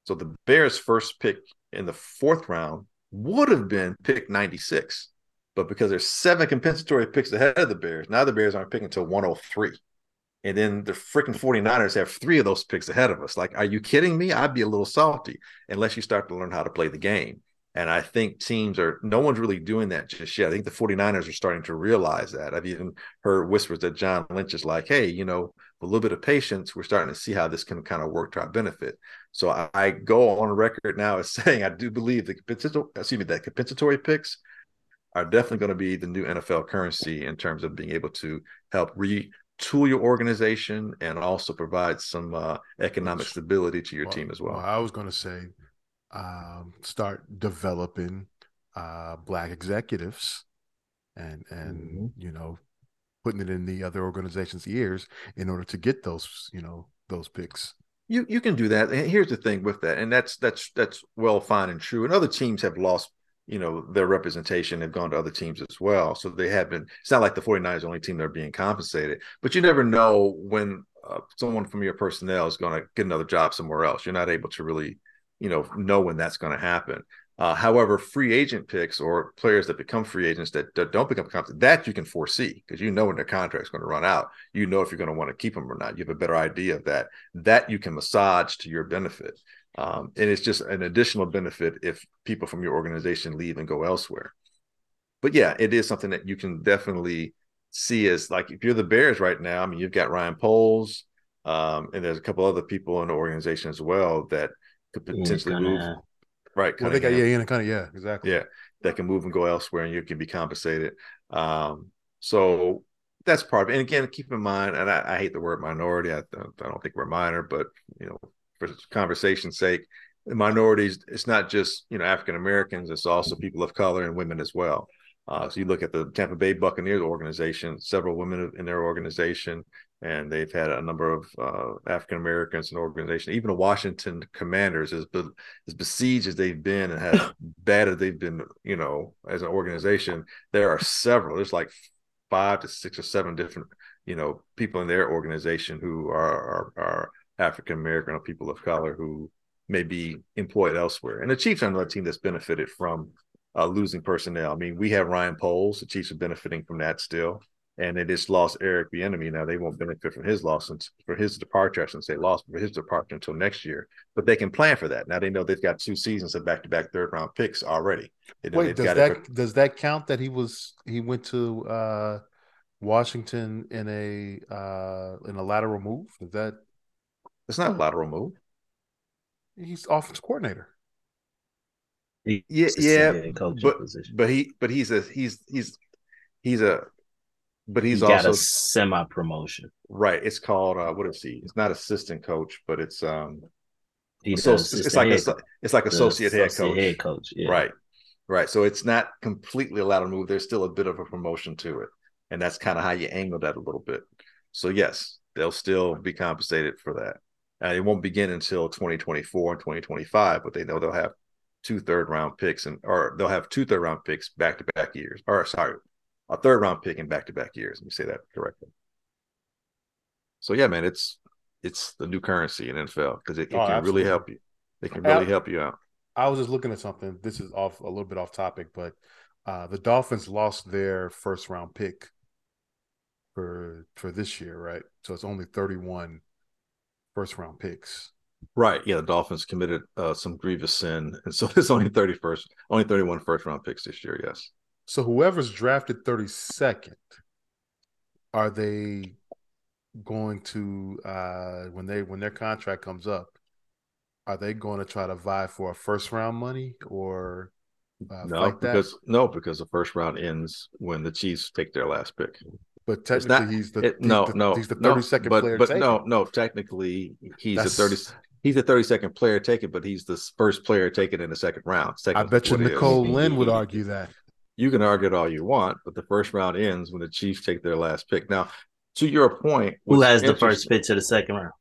Speaker 2: So the Bears' first pick in the fourth round would have been pick 96. But because there's seven compensatory picks ahead of the Bears, now the Bears aren't picking until 103. And then the freaking 49ers have three of those picks ahead of us. Like, are you kidding me? I'd be a little salty unless you start to learn how to play the game. And I think teams are, no one's really doing that just yet. I think the 49ers are starting to realize that. I've even heard whispers that John Lynch is like, hey, you know, a little bit of patience, we're starting to see how this can kind of work to our benefit. So I, I go on record now as saying I do believe the compensatory, excuse me, that compensatory picks are definitely going to be the new NFL currency in terms of being able to help retool your organization and also provide some uh, economic stability to your
Speaker 1: well,
Speaker 2: team as well.
Speaker 1: well I was going to say um, start developing uh, black executives and and mm-hmm. you know putting it in the other organization's ears in order to get those you know those picks.
Speaker 2: You you can do that and here's the thing with that and that's that's that's well fine and true and other teams have lost you know their representation have gone to other teams as well so they have been it's not like the 49ers the only team that are being compensated but you never know when uh, someone from your personnel is going to get another job somewhere else you're not able to really you know know when that's going to happen uh, however, free agent picks or players that become free agents that, that don't become compensated, that you can foresee because you know when their contract's going to run out. You know if you're going to want to keep them or not. You have a better idea of that. That you can massage to your benefit. Um, and it's just an additional benefit if people from your organization leave and go elsewhere. But yeah, it is something that you can definitely see as like if you're the Bears right now, I mean, you've got Ryan Poles, um, and there's a couple other people in the organization as well that could potentially move. Right.
Speaker 1: Well, they got yeah, of yeah, exactly.
Speaker 2: Yeah, that can move and go elsewhere, and you can be compensated. Um, so that's part of it. And again, keep in mind, and I, I hate the word minority. I don't, I don't think we're minor, but you know, for conversation's sake, the minorities. It's not just you know African Americans. It's also people of color and women as well. Uh, so you look at the Tampa Bay Buccaneers organization, several women in their organization, and they've had a number of uh, African Americans in organization. Even the Washington Commanders, as, be, as besieged as they've been and as bad as they've been, you know, as an organization, there are several. There's like five to six or seven different, you know, people in their organization who are, are, are African American or people of color who may be employed elsewhere. And the Chiefs are another team that's benefited from uh, losing personnel. I mean, we have Ryan Poles. The Chiefs are benefiting from that still. And they just lost Eric Bieniemy. Now they won't benefit from his loss and for his departure. I shouldn't say lost for his departure until next year. But they can plan for that. Now they know they've got two seasons of back-to-back third-round picks already.
Speaker 1: Wait, does that for- does that count that he was he went to uh, Washington in a uh, in a lateral move? Is that?
Speaker 2: It's not a lateral move.
Speaker 1: He's offensive coordinator
Speaker 2: yeah, yeah, but, but he, but he's a he's he's he's a, but he's he also
Speaker 3: semi promotion.
Speaker 2: Right. It's called uh, what is he? It's not assistant coach, but it's um, he's so, it's like a, it's like associate, head coach.
Speaker 3: Head coach, yeah.
Speaker 2: right, right. So it's not completely a lateral move. There's still a bit of a promotion to it, and that's kind of how you angle that a little bit. So yes, they'll still be compensated for that. And it won't begin until 2024 and 2025, but they know they'll have two third round picks and or they'll have two third round picks back to back years. Or sorry, a third round pick in back to back years. Let me say that correctly. So yeah, man, it's it's the new currency in NFL because it, it oh, can absolutely. really help you. It can really I, help you out.
Speaker 1: I was just looking at something. This is off a little bit off topic, but uh, the Dolphins lost their first round pick for for this year, right? So it's only 31 first round picks.
Speaker 2: Right. Yeah. The Dolphins committed uh, some grievous sin. And so there's only 31st, only 31 first round picks this year. Yes.
Speaker 1: So whoever's drafted 32nd, are they going to uh when they when their contract comes up, are they going to try to vie for a first round money or
Speaker 2: uh, no, because no, because the first round ends when the Chiefs take their last pick.
Speaker 1: But technically, not, he's the it,
Speaker 2: no, the, no,
Speaker 1: he's the thirty second
Speaker 2: but,
Speaker 1: player.
Speaker 2: But taken. no, no, technically, he's That's... a thirty. He's the thirty second player taken, but he's the first player taken in the second round. Second,
Speaker 1: I bet you Nicole Lynn would argue that.
Speaker 2: You can argue it all you want, but the first round ends when the Chiefs take their last pick. Now, to your point,
Speaker 3: who has the first pick to the second round?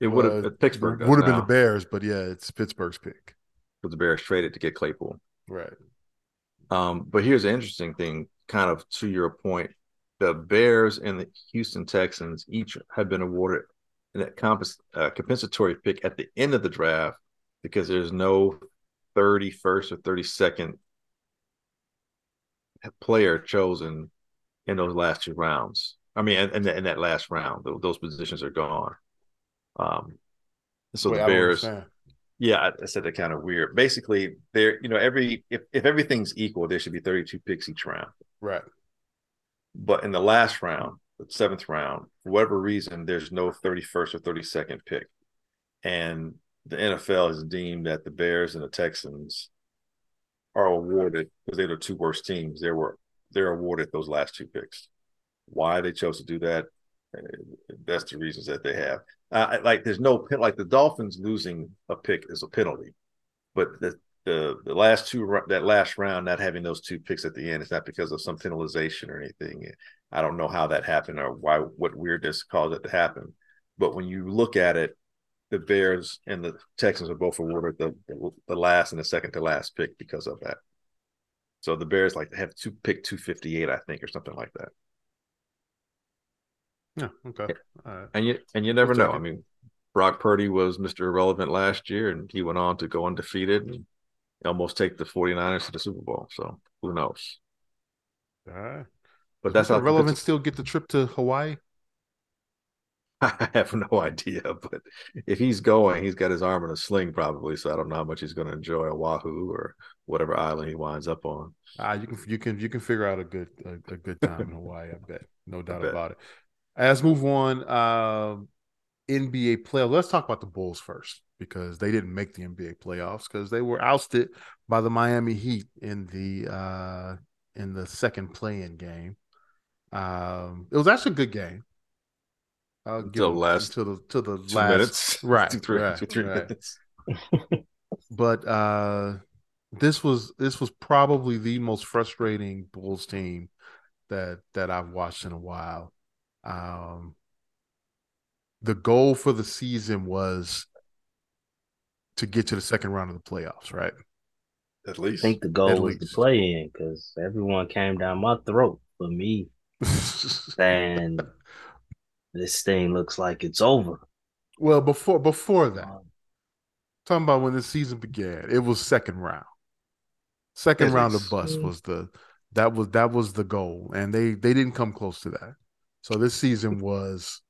Speaker 2: It would have uh, Pittsburgh
Speaker 1: would have been the Bears, but yeah, it's Pittsburgh's pick.
Speaker 2: But the Bears traded to get Claypool,
Speaker 1: right?
Speaker 2: Um, but here's an interesting thing, kind of to your point the Bears and the Houston Texans each have been awarded a compens- uh, compensatory pick at the end of the draft because there's no 31st or 32nd player chosen in those last two rounds. I mean, in, in that last round, those positions are gone. Um, so Wait, the Bears, yeah, I, I said that kind of weird. Basically, there, you know, every if, if everything's equal, there should be 32 picks each round.
Speaker 1: Right.
Speaker 2: But in the last round, the seventh round, for whatever reason, there's no 31st or 32nd pick. And the NFL has deemed that the Bears and the Texans are awarded because they're the two worst teams. They were they're awarded those last two picks. Why they chose to do that, eh, that's the reasons that they have. Uh, like there's no like the Dolphins losing a pick is a penalty. but the the the last two that last round not having those two picks at the end is not because of some penalization or anything. I don't know how that happened or why what weirdness caused it to happen. But when you look at it, the Bears and the Texans are both awarded the the last and the second to last pick because of that. So the Bears like have to pick 258, I think, or something like that.
Speaker 1: Yeah. Okay.
Speaker 2: And you and you never we'll know. I mean, Brock Purdy was Mr. Irrelevant last year, and he went on to go undefeated and almost take the 49ers to the Super Bowl. So who knows?
Speaker 1: All right.
Speaker 2: But that's how
Speaker 1: relevant still get the trip to Hawaii.
Speaker 2: I have no idea, but if he's going, he's got his arm in a sling probably. So I don't know how much he's going to enjoy Oahu or whatever island he winds up on.
Speaker 1: Ah, you can you can you can figure out a good a, a good time in Hawaii. I bet, no doubt bet. about it. Let's move on. Uh, NBA playoffs. Let's talk about the Bulls first because they didn't make the NBA playoffs because they were ousted by the Miami Heat in the uh, in the second play-in game. Um, it was actually a good game.
Speaker 2: I'll give the last
Speaker 1: to the to the
Speaker 2: two
Speaker 1: last
Speaker 2: minutes,
Speaker 1: right?
Speaker 2: two, three,
Speaker 1: right,
Speaker 2: two, three
Speaker 1: right.
Speaker 2: minutes.
Speaker 1: but uh, this was this was probably the most frustrating Bulls team that that I've watched in a while. Um, the goal for the season was to get to the second round of the playoffs, right?
Speaker 2: At least.
Speaker 3: I think the goal At was least. to play in because everyone came down my throat for me. and this thing looks like it's over.
Speaker 1: Well, before before that, um, talking about when the season began, it was second round. Second round of bus was the that was that was the goal, and they they didn't come close to that. So this season was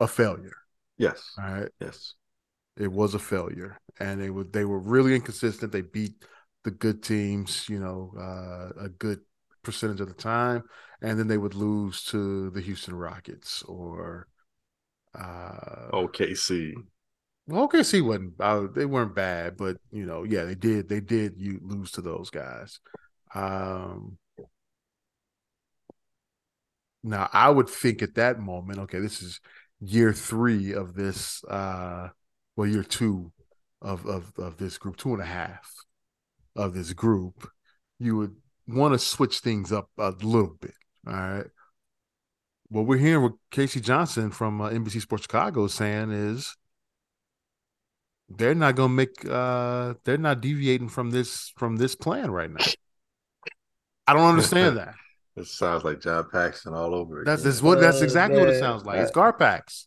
Speaker 1: a failure.
Speaker 2: Yes.
Speaker 1: All right.
Speaker 2: Yes.
Speaker 1: It was a failure, and they were they were really inconsistent. They beat the good teams, you know, uh, a good percentage of the time, and then they would lose to the Houston Rockets or uh,
Speaker 2: OKC.
Speaker 1: Well, OKC wasn't uh, they weren't bad, but you know, yeah, they did they did you lose to those guys. Um, now I would think at that moment, okay, this is year three of this uh well year two of of of this group, two and a half of this group, you would want to switch things up a little bit. All right. What we're hearing what K.C. Johnson from uh, NBC Sports Chicago saying is they're not going to make uh they're not deviating from this from this plan right now. I don't understand that.
Speaker 2: It sounds like John Paxson all over.
Speaker 1: That's, that's what that's exactly what it sounds like. It's Garpax.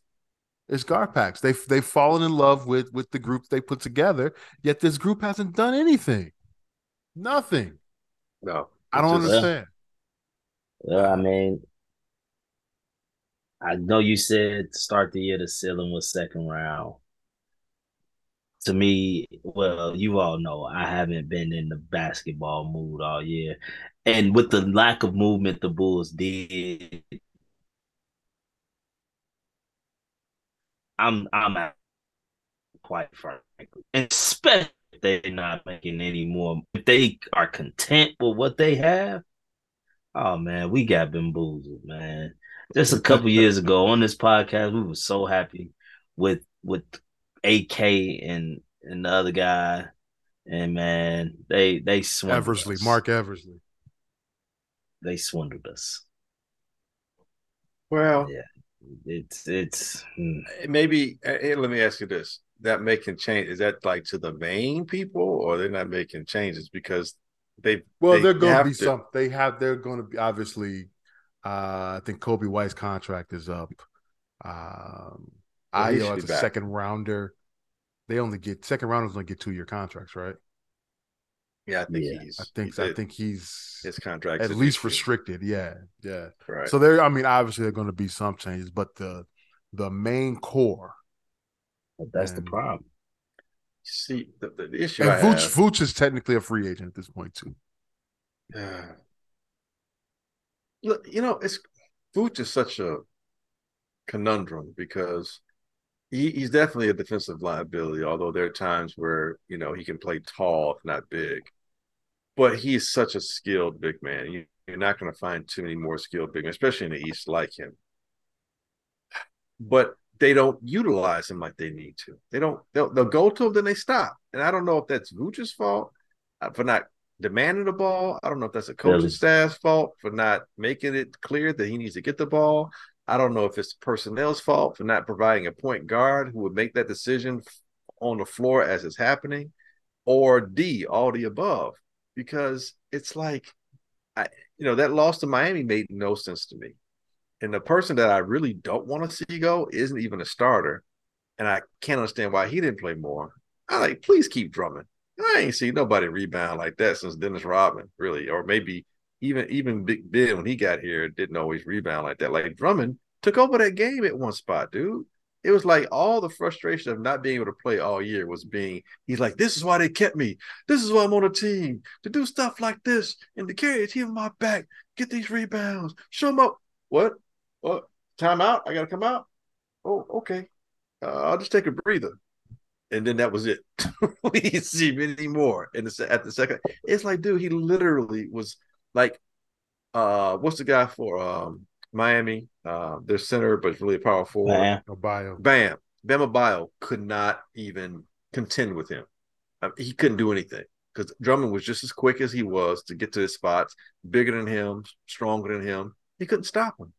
Speaker 1: It's Garpax. They've they've fallen in love with with the group they put together, yet this group hasn't done anything. Nothing.
Speaker 2: No.
Speaker 1: I don't just, understand.
Speaker 3: Yeah, I mean, I know you said to start the year the ceiling was second round. To me, well, you all know I haven't been in the basketball mood all year. And with the lack of movement the Bulls did, I'm I'm quite frankly, especially if they're not making any more. If they are content with what they have, oh man, we got bamboozled, man. Just a couple years ago on this podcast, we were so happy with with AK and and the other guy, and man, they they swindled
Speaker 1: Eversley,
Speaker 3: us.
Speaker 1: Marc Eversley.
Speaker 3: They swindled us.
Speaker 2: Well,
Speaker 3: yeah, it's it's
Speaker 2: hmm. Eh, maybe. Hey, let me ask you this: that making change is that like to the main people, or they're not making changes because they?
Speaker 1: Well, they are going to be some. They have. They're going to be obviously. Uh, I think Coby White's contract is up. Um, well, Ayo as a back. second rounder. They only get second rounders only get two year contracts, right?
Speaker 2: Yeah, I think yeah. he's.
Speaker 1: I think
Speaker 2: he's,
Speaker 1: I think he's
Speaker 2: his contract
Speaker 1: at least restricted. Yeah, yeah.
Speaker 2: Right.
Speaker 1: So there, I mean, obviously there are going to be some changes, but the the main core.
Speaker 3: But that's and, the problem.
Speaker 2: See, the, the, issue.
Speaker 1: And Vooch,
Speaker 2: have,
Speaker 1: Vooch is technically a free agent at this point too.
Speaker 2: Yeah. Look, you know, it's Vooch is such a conundrum because he, he's definitely a defensive liability. Although there are times where you know he can play tall, if not big. But he's such a skilled big man. You, you're not going to find too many more skilled big men, especially in the East, like him. But they don't utilize him like they need to. They don't. They'll, they'll go to him, then they stop. And I don't know if that's Vooch's fault uh, for not demanding the ball. I don't know if that's a coaching really? staff's fault for not making it clear that he needs to get the ball. I don't know if it's personnel's fault for not providing a point guard who would make that decision on the floor as it's happening, or D, all the above. Because it's like, I, you know, that loss to Miami made no sense to me. And the person that I really don't want to see go isn't even a starter. And I can't understand why he didn't play more. I like, please keep Drummond. I ain't seen nobody rebound like that since Dennis Rodman, really, or maybe even even Big Ben when he got here didn't always rebound like that. Like Drummond took over that game at one spot, dude. It was like all the frustration of not being able to play all year was being. He's like, this is why they kept me. This is why I'm on a team to do stuff like this and to carry a team on my back, get these rebounds, show them up. What? What? Time out? I got to come out. Oh, okay. Uh, I'll just take a breather and then that was it. we didn't see him anymore. And at the second, it's like, dude, he literally was like, uh, what's the guy for um Miami? Uh, their center, but it's really a power forward.
Speaker 1: Bam. Bio.
Speaker 2: Bam. Bam Adebayo could not even contend with him. I mean, he couldn't do anything because Drummond was just as quick as he was to get to his spots, bigger than him, stronger than him. He couldn't stop him.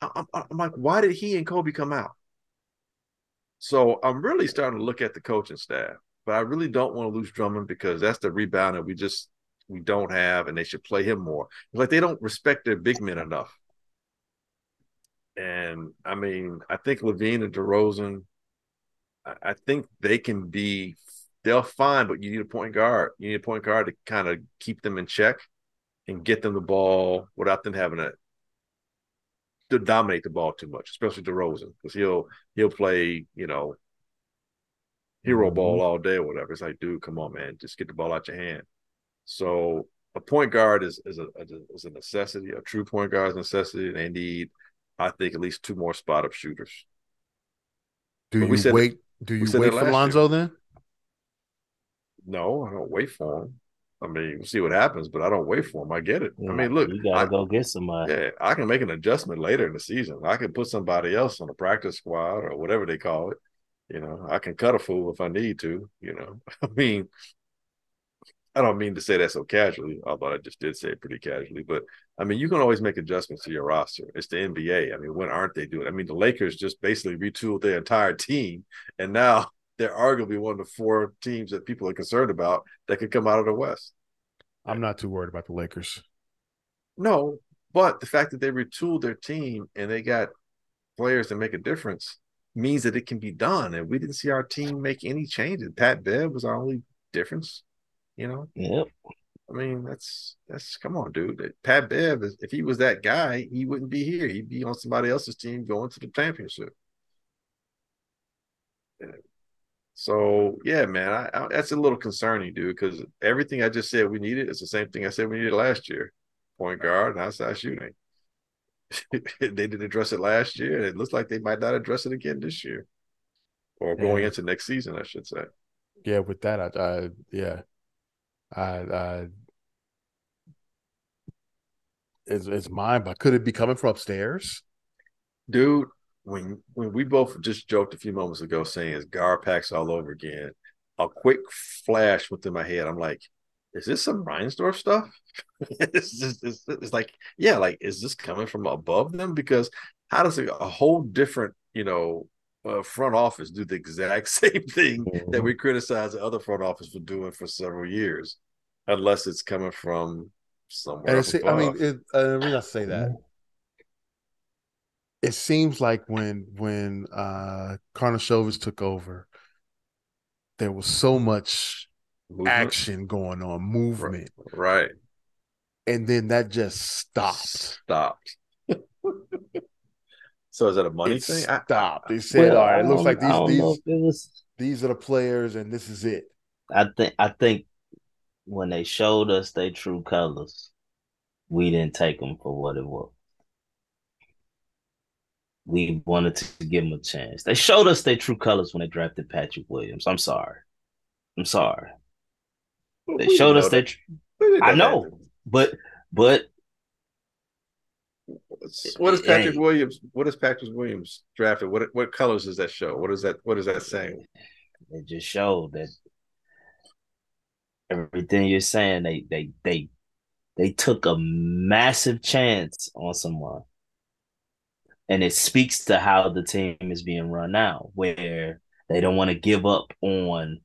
Speaker 2: I'm, I'm like, why did he and Coby come out? So I'm really starting to look at the coaching staff, but I really don't want to lose Drummond because that's the rebound that we just we don't have, and they should play him more. Like they don't respect their big men enough. And I mean, I think LaVine and DeRozan, I, I think they can be they'll fine, but you need a point guard. You need a point guard to kind of keep them in check and get them the ball without them having a to dominate the ball too much, especially DeRozan, because he'll he'll play, you know, hero mm-hmm. ball all day or whatever. It's like, dude, come on, man, just get the ball out your hand. So a point guard is is a is a necessity. A true point guard is a necessity. They need, I think, at least two more spot up shooters.
Speaker 1: Do but you wait? do you wait for Lonzo year. then?
Speaker 2: No, I don't wait for him. I mean, we'll see what happens, but I don't wait for him. I get it. Yeah, I mean, look,
Speaker 3: you gotta I, go get somebody.
Speaker 2: Yeah, I can make an adjustment later in the season. I can put somebody else on the practice squad or whatever they call it. You know, I can cut a fool if I need to. You know, I mean, I don't mean to say that so casually, although I just did say it pretty casually. But I mean, you can always make adjustments to your roster. It's the NBA. I mean, when aren't they doing? It? I mean, the Lakers just basically retooled their entire team, and now they're arguably one of the four teams that people are concerned about that could come out of the West.
Speaker 1: I'm not too worried about the Lakers.
Speaker 2: No, but the fact that they retooled their team and they got players to make a difference means that it can be done. And we didn't see our team make any changes. Pat Bev was our only difference, you know?
Speaker 3: Yep.
Speaker 2: I mean, that's that's come on, dude. Pat Bev, if he was that guy, he wouldn't be here. He'd be on somebody else's team going to the championship. So yeah, man, I, I, that's a little concerning, dude, because everything I just said we needed is the same thing I said we needed last year: point guard and outside shooting. they didn't address it last year, and it looks like they might not address it again this year, or going yeah. into next season, I should say.
Speaker 1: Yeah, with that, I, I yeah, I, I it's, it's mine, but could it be coming from upstairs?
Speaker 2: Dude, when when we both just joked a few moments ago saying it's Garpax all over again, a quick flash went through my head. I'm like, is this some Reinsdorf stuff? it's, just, it's, it's, like, yeah, like is this coming from above them? Because how does a, a whole different, you know, uh, front office do the exact same thing mm-hmm. that we criticize the other front office for doing for several years, unless it's coming from somewhere.
Speaker 1: I mean, it, uh, let me not say that it seems like when when uh Karnisovas took over, there was so much movement. action going on, movement.
Speaker 2: Right. right.
Speaker 1: And then that just stopped.
Speaker 2: Stopped. so is that a money
Speaker 1: it
Speaker 2: thing?
Speaker 1: Stopped. They said, well, all right, it looks like these these, was... these are the players and this is it.
Speaker 3: I think I think when they showed us their true colors, we didn't take them for what it was we wanted to give them a chance. They showed us their true colors when they drafted Patrick Williams. I'm sorry. I'm sorry. They showed us that. I know, but but
Speaker 2: what is Patrick hey. Williams? What is Patrick Williams drafted? What what colors does that show? What is that? What is that saying?
Speaker 3: It just showed that everything you're saying. They they they they took a massive chance on someone, and it speaks to how the team is being run now, where they don't want to give up on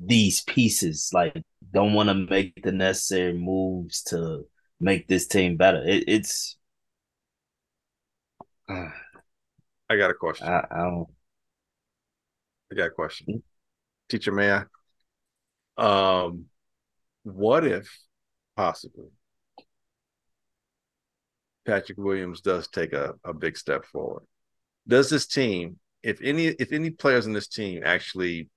Speaker 3: these pieces. Like, don't want to make the necessary moves to make this team better. It, it's.
Speaker 2: I got a question.
Speaker 3: I, I, don't.
Speaker 2: I got a question. Hmm? Teacher, may I? Um, what if, possibly, Patrick Williams does take a, a big step forward? Does this team, if any, if any players in this team actually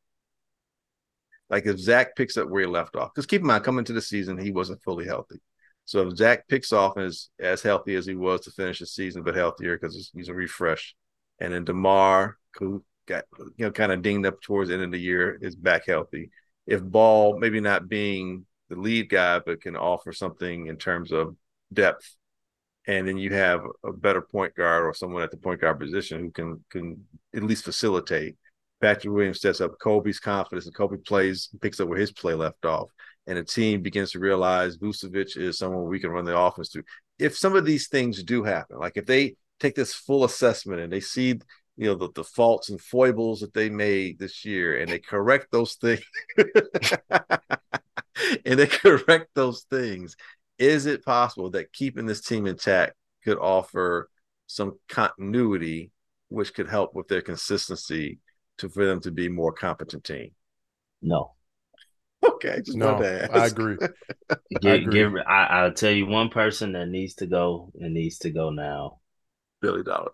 Speaker 2: like if Zach picks up where he left off, because keep in mind, coming to the season, he wasn't fully healthy. So if Zach picks off and is as healthy as he was to finish the season, but healthier because he's a refresh, and then Demar, who got you know kind of dinged up towards the end of the year, is back healthy. If Ball maybe not being the lead guy, but can offer something in terms of depth, and then you have a better point guard or someone at the point guard position who can can at least facilitate. Patrick Williams sets up Coby's confidence, and Kobe plays picks up where his play left off and the team begins to realize Vucevic is someone we can run the offense to. If some of these things do happen, like if they take this full assessment and they see you know the, the faults and foibles that they made this year and they correct those things and they correct those things is it possible that keeping this team intact could offer some continuity which could help with their consistency to for them to be more competent team
Speaker 3: no
Speaker 2: okay, just no,
Speaker 1: I agree.
Speaker 3: Give, I agree. Give, I, I'll tell you one person that needs to go and needs to go now.
Speaker 2: Billy Dollar.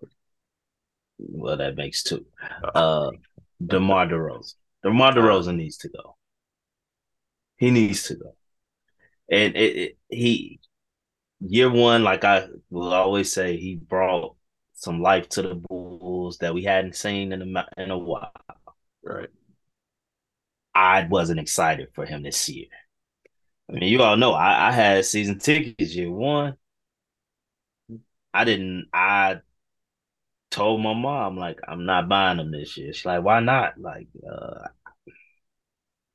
Speaker 3: Well, that makes two. Uh, DeMar DeRozan. DeMar DeRozan needs to go. He needs to go. And it, it, he, year one, like I will always say, he brought some life to the Bulls that we hadn't seen in a in a while.
Speaker 2: Right.
Speaker 3: I wasn't excited for him this year. I mean, you all know I, I had season tickets year one. I didn't. I told my mom like I'm not buying them this year. She's like, why not? Like, uh,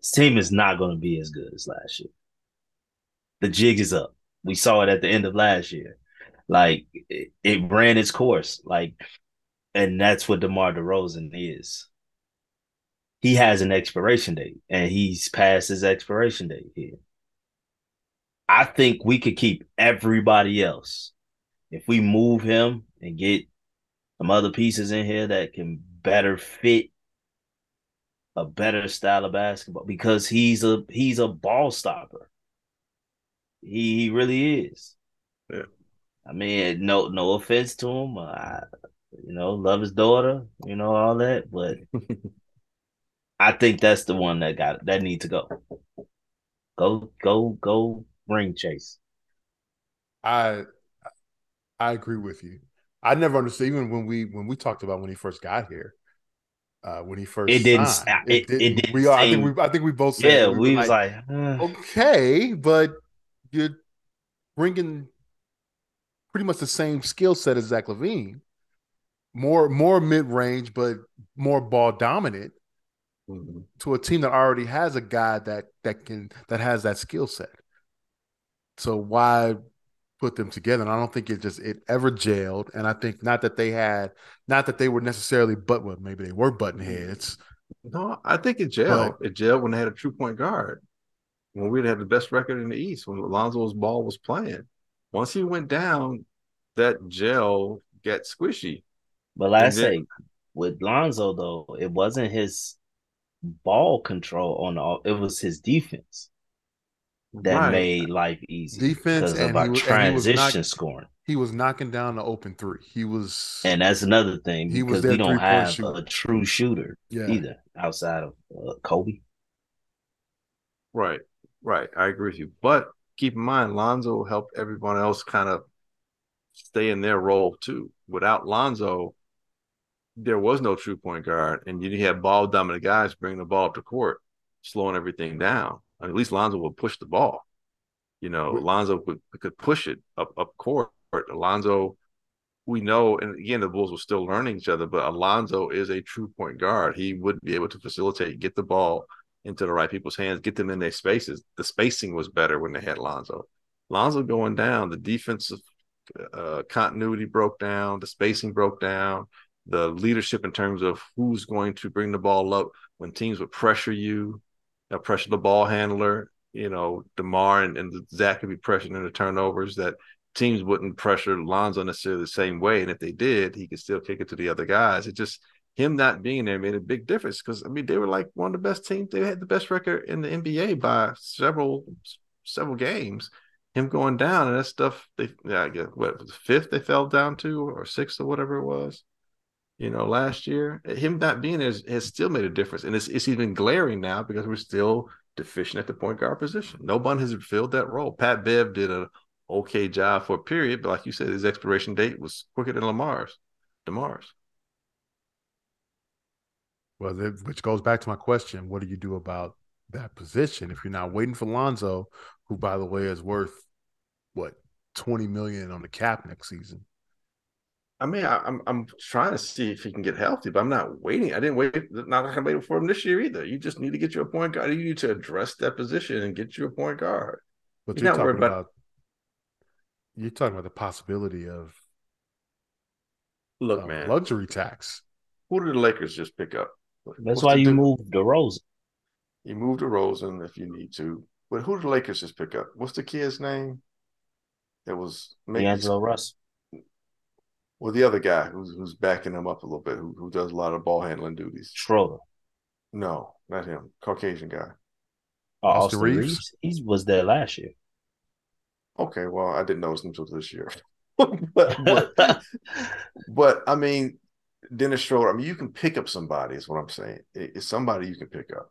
Speaker 3: this team is not going to be as good as last year. The jig is up. We saw it at the end of last year. Like it, it ran its course. Like, and that's what DeMar DeRozan is he has an expiration date and he's past his expiration date here. I think we could keep everybody else. If we move him and get some other pieces in here that can better fit a better style of basketball because he's a he's a ball stopper. He he really is.
Speaker 2: Yeah.
Speaker 3: I mean, no no offense to him. I, you know, love his daughter, you know, all that, but I think that's the one that got that need to go. Go, go, go! Ring chase.
Speaker 1: I I agree with you. I never understood even when we when we talked about when he first got here. Uh, when he first
Speaker 3: it didn't, signed, it, it, didn't, it didn't
Speaker 1: we are, I think we I think we both said
Speaker 3: yeah we, we was like, like
Speaker 1: uh. okay but you're bringing pretty much the same skill set as Zach LaVine, more more mid range but more ball dominant mm-hmm. to a team that already has a guy that that can that has that skill set. So why put them together? And I don't think it just it ever jailed. And I think not that they had not that they were necessarily but well, maybe they were button heads.
Speaker 2: No, I think it jailed. But, it jailed when they had a true point guard. When we had the best record in the East, when Alonzo's ball was playing. Once he went down, that gel got squishy.
Speaker 3: But last say with Lonzo though, it wasn't his ball control on all. It was his defense that right. made life easy.
Speaker 1: Defense
Speaker 3: because
Speaker 1: of our
Speaker 3: was, transition
Speaker 1: knocking,
Speaker 3: scoring.
Speaker 1: He was knocking down the open three. He was,
Speaker 3: and that's another thing he because we don't have shooter. a true shooter yeah. either outside of uh, Coby.
Speaker 2: Right, right. I agree with you, but keep in mind, Lonzo helped everyone else kind of stay in their role too. Without Lonzo, there was no true point guard, and you had ball dominant guys bringing the ball up to court, slowing everything down. I mean, at least Lonzo would push the ball. You know, Lonzo would, could push it up up court, Alonzo, we know, and again, the Bulls were still learning each other, but Alonzo is a true point guard. He would be able to facilitate, get the ball into the right people's hands, get them in their spaces. The spacing was better when they had Lonzo. Lonzo going down, the defensive uh, continuity broke down, the spacing broke down, the leadership in terms of who's going to bring the ball up when teams would pressure you, uh, pressure the ball handler. You know, Demar and, and Zach could be pressured into turnovers that teams wouldn't pressure Lonzo necessarily the same way. And if they did, he could still kick it to the other guys. It just him not being there made a big difference because I mean they were like one of the best teams. They had the best record in the NBA by several several games. Him going down and that stuff. They I guess what was the fifth they fell down to or sixth or whatever it was. You know, last year him not being there has, has still made a difference, and it's it's even glaring now because we're still deficient at the point guard position. No one has filled that role. Pat Bev did a okay job for a period, but like you said, his expiration date was quicker than Lamar's, Demar's.
Speaker 1: Well, which goes back to my question: What do you do about that position if you're not waiting for Lonzo, who, by the way, is worth what twenty million on the cap next season?
Speaker 2: I mean, I, am I'm, I'm trying to see if he can get healthy, but I'm not waiting. I didn't wait. Not gonna wait for him this year either. You just need to get your point guard. You need to address that position and get your point guard.
Speaker 1: But you're, you're talking about, about, you're talking about the possibility of
Speaker 2: look, man,
Speaker 1: luxury tax.
Speaker 2: Who did the Lakers just pick up?
Speaker 3: That's why you moved DeRozan.
Speaker 2: You moved DeRozan if you need to. But who did the Lakers just pick up? What's the kid's name? It was
Speaker 3: D'Angelo Russ.
Speaker 2: Well, the other guy who's who's backing him up a little bit, who who does a lot of ball handling duties.
Speaker 3: Schroeder.
Speaker 2: No, not him. Caucasian guy.
Speaker 3: Oh, Austin, Austin Reaves? Reaves. He was there last year.
Speaker 2: Okay, well, I didn't notice him until this year. but, but, but I mean, Dennis Schroeder. I mean, you can pick up somebody. Is what I'm saying. It's somebody you can pick up.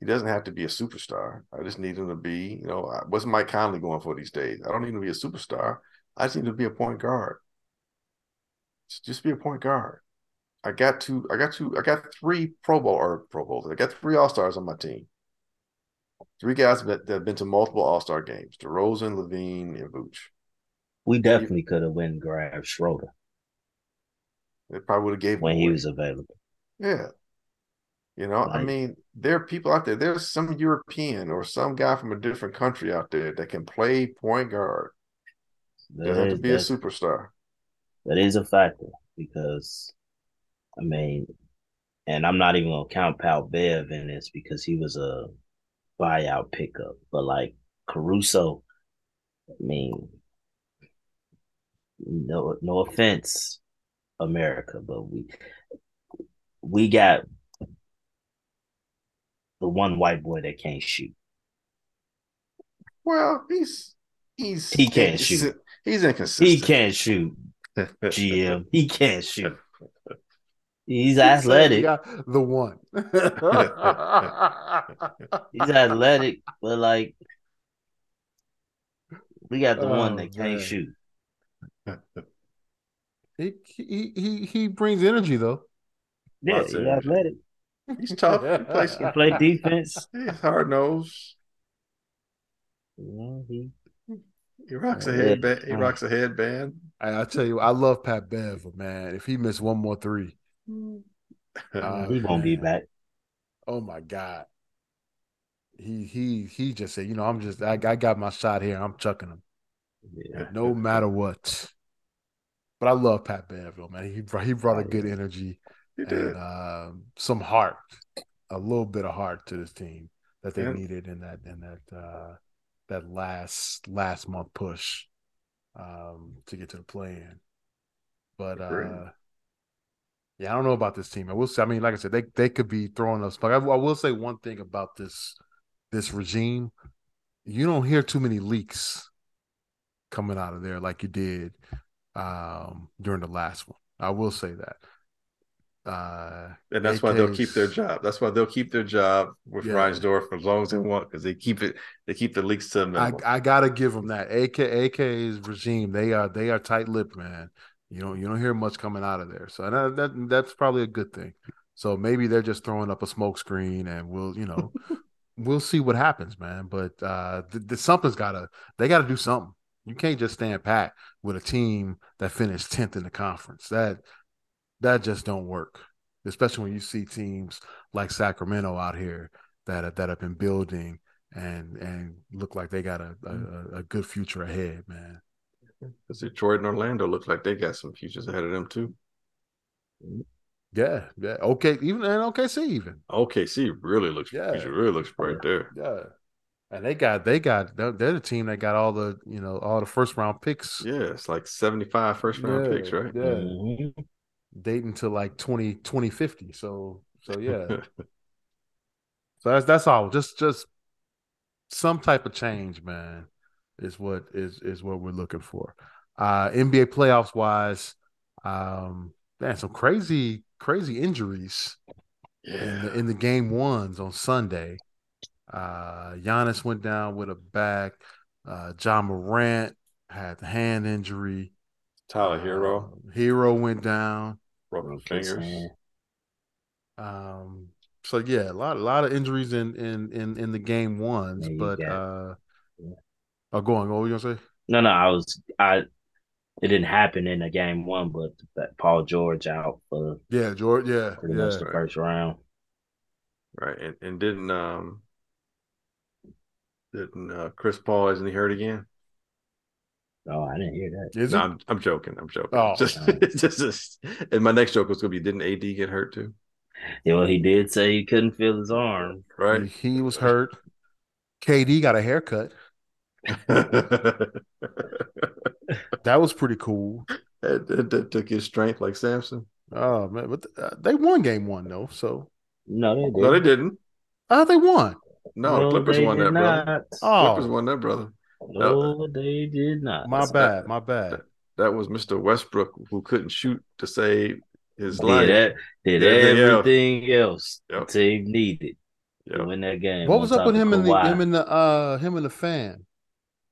Speaker 2: He doesn't have to be a superstar. I just need him to be. You know, what's Mike Conley going for these days? I don't need him to be a superstar. I just need him to be a point guard. Just be a point guard. I got two. I got two. I got three Pro Bowl or Pro Bowls. I got three All Stars on my team. Three guys that have been to multiple All Star games: DeRozan, LaVine, and Vooch.
Speaker 3: We definitely could have and grabbed Schroeder.
Speaker 2: They probably would have gave
Speaker 3: when he was available.
Speaker 2: Yeah. You know, I mean, there are people out there. There's some European or some guy from a different country out there that can play point guard. Doesn't have to be a superstar.
Speaker 3: That is a factor because, I mean, and I'm not even gonna count Pat Bev in this because he was a buyout pickup. But like Caruso, I mean, no, no offense, America, but we we got the one white boy that can't shoot.
Speaker 2: Well, he's he's
Speaker 3: he can't he's, shoot.
Speaker 2: He's inconsistent.
Speaker 3: He can't shoot. GM, he can't shoot. He's athletic.
Speaker 1: the one.
Speaker 3: he's athletic, but like we got the oh, one that can't man. shoot.
Speaker 1: He he he he brings energy though.
Speaker 3: Yeah, he's athletic.
Speaker 2: He's tough. He plays.
Speaker 3: He play defense.
Speaker 2: He's hard nosed.
Speaker 3: Yeah, he
Speaker 2: he rocks a headband. He rocks a headband.
Speaker 1: I, I tell you, I love Pat Bev, man. If he missed one more three,
Speaker 3: uh, he won't be back.
Speaker 1: Oh my god. He he he just said, you know, I'm just I, I got my shot here. I'm chucking him. Yeah. No matter what. But I love Pat Banville, man. He brought, he brought a good energy and uh, some heart, a little bit of heart to this team that they yeah. needed in that in that uh, that last last month push um, to get to the play in. But uh, yeah, I don't know about this team. I will say, I mean, like I said, they they could be throwing us. But I, I will say one thing about this this regime: you don't hear too many leaks coming out of there like you did um, during the last one. I will say that. Uh,
Speaker 2: and that's why they'll keep their job. That's why they'll keep their job with yeah. Reinsdorf for as long as they want because they keep it. They keep the leaks to them.
Speaker 1: I, I, gotta give them that. AK AK's regime. They are they are tight lipped, man. You don't you don't hear much coming out of there. So that, that that's probably a good thing. So maybe they're just throwing up a smoke screen, and we'll you know we'll see what happens, man. But uh, th- th- something's gotta they gotta do something You can't just stand pat with a team that finished tenth in the conference. That that just don't work, especially when you see teams like Sacramento out here that that have been building and and look like they got a a, a good future ahead, man.
Speaker 2: Because Detroit and Orlando look like they got some futures ahead of them too.
Speaker 1: Yeah, yeah. Okay, even and OKC even.
Speaker 2: OKC really looks yeah, really looks right there.
Speaker 1: Yeah. And they got they got they're, the team that got all the you know all the first round picks.
Speaker 2: Yeah, it's like 75 first round
Speaker 1: yeah,
Speaker 2: picks, right?
Speaker 1: Yeah. Mm-hmm. Dating to like 20 2050. So so yeah. so that's that's all. Just just some type of change, man, is what is is what we're looking for. Uh NBA playoffs wise, um man, some crazy crazy injuries yeah. in the in the game ones on Sunday. Uh Giannis went down with a back. Uh Ja Morant had the hand injury.
Speaker 2: Tyler Herro.
Speaker 1: Uh, Herro went down.
Speaker 2: Broken fingers.
Speaker 1: Um so yeah, a lot a lot of injuries in in in, in the game ones, but uh oh go on, what were you gonna say?
Speaker 3: No, no, I was I it didn't happen in the game one, but that Paul George out for
Speaker 1: yeah, George, yeah,
Speaker 3: pretty
Speaker 1: yeah.
Speaker 3: much the first round.
Speaker 2: Right, and and didn't um didn't uh, Chris Paul isn't he hurt again?
Speaker 3: Oh, I didn't hear that.
Speaker 2: Is no, I'm, I'm joking. I'm joking. Oh, just, just, just, and my next joke was gonna be, didn't AD get hurt too?
Speaker 3: Yeah, well, he did say he couldn't feel his arm.
Speaker 2: Right,
Speaker 1: he was hurt. KD got a haircut. that was pretty cool.
Speaker 2: That, that, that, took his strength like Samson.
Speaker 1: Oh man, but uh, they won game one though. So
Speaker 3: no, they didn't.
Speaker 2: No, they didn't.
Speaker 1: Oh, they won.
Speaker 2: No, no Clippers won that, not. brother. Oh, Clippers won that, brother.
Speaker 3: No, they did not.
Speaker 1: My bad. my bad.
Speaker 2: That, that, was Mr. Westbrook who couldn't shoot to save his did life.
Speaker 3: That, did everything else yep. the team needed yep. to win that game.
Speaker 1: What was up with him and the him and the uh him and the fan?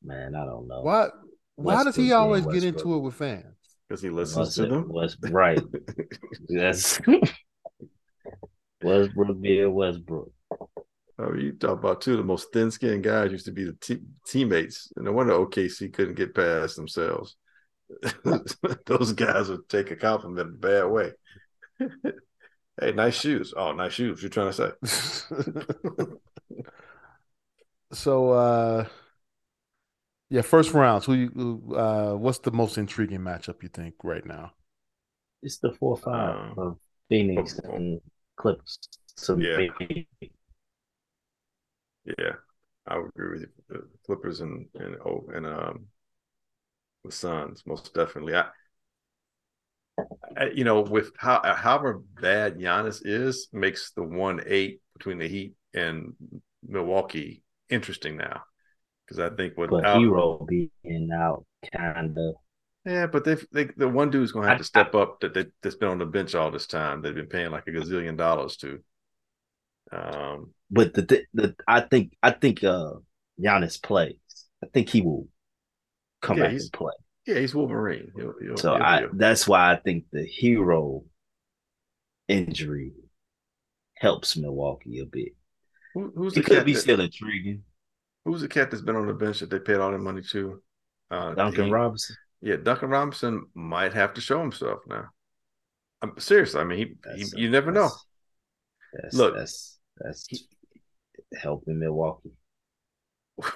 Speaker 3: Man, I don't know.
Speaker 1: What? Why does he always get into it with fans?
Speaker 2: Because he listens to them.
Speaker 3: Was right. That's Westbrook being Westbrook.
Speaker 2: Oh, you talk about two of the most thin-skinned guys used to be the te- teammates, and no wonder OKC couldn't get past themselves. Those guys would take a compliment in a bad way. hey, nice shoes. Oh, nice shoes. You're trying to
Speaker 1: say? so, uh, yeah, first rounds. Who you? Uh, what's the most intriguing matchup you think right now?
Speaker 3: It's the four five um, of Phoenix and Clips. So
Speaker 2: yeah, yeah, I would agree with you. The Clippers and and oh and um the Suns most definitely. I, I you know with how however bad Giannis is makes the one eight between the Heat and Milwaukee interesting now because I think with
Speaker 3: but Herro being out kind of.
Speaker 2: Yeah, but they, they the one dude's gonna have to step up that they, that's been on the bench all this time. They've been paying like a gazillion dollars to. Um,
Speaker 3: but the, the, the I think I think uh Giannis plays. I think he will come yeah, back and play.
Speaker 2: Yeah, he's Wolverine. He'll, he'll,
Speaker 3: so
Speaker 2: he'll,
Speaker 3: I that's why I think the Herro injury helps Milwaukee a bit.
Speaker 2: Who, who's
Speaker 3: it could be that, still intriguing.
Speaker 2: Who's the cat that's been on the bench that they paid all their money to?
Speaker 3: Uh, Duncan he, Robinson.
Speaker 2: Yeah, Duncan Robinson might have to show himself now. I'm seriously. I mean, he, he you never know.
Speaker 3: That's, Look, that's that's helping Milwaukee.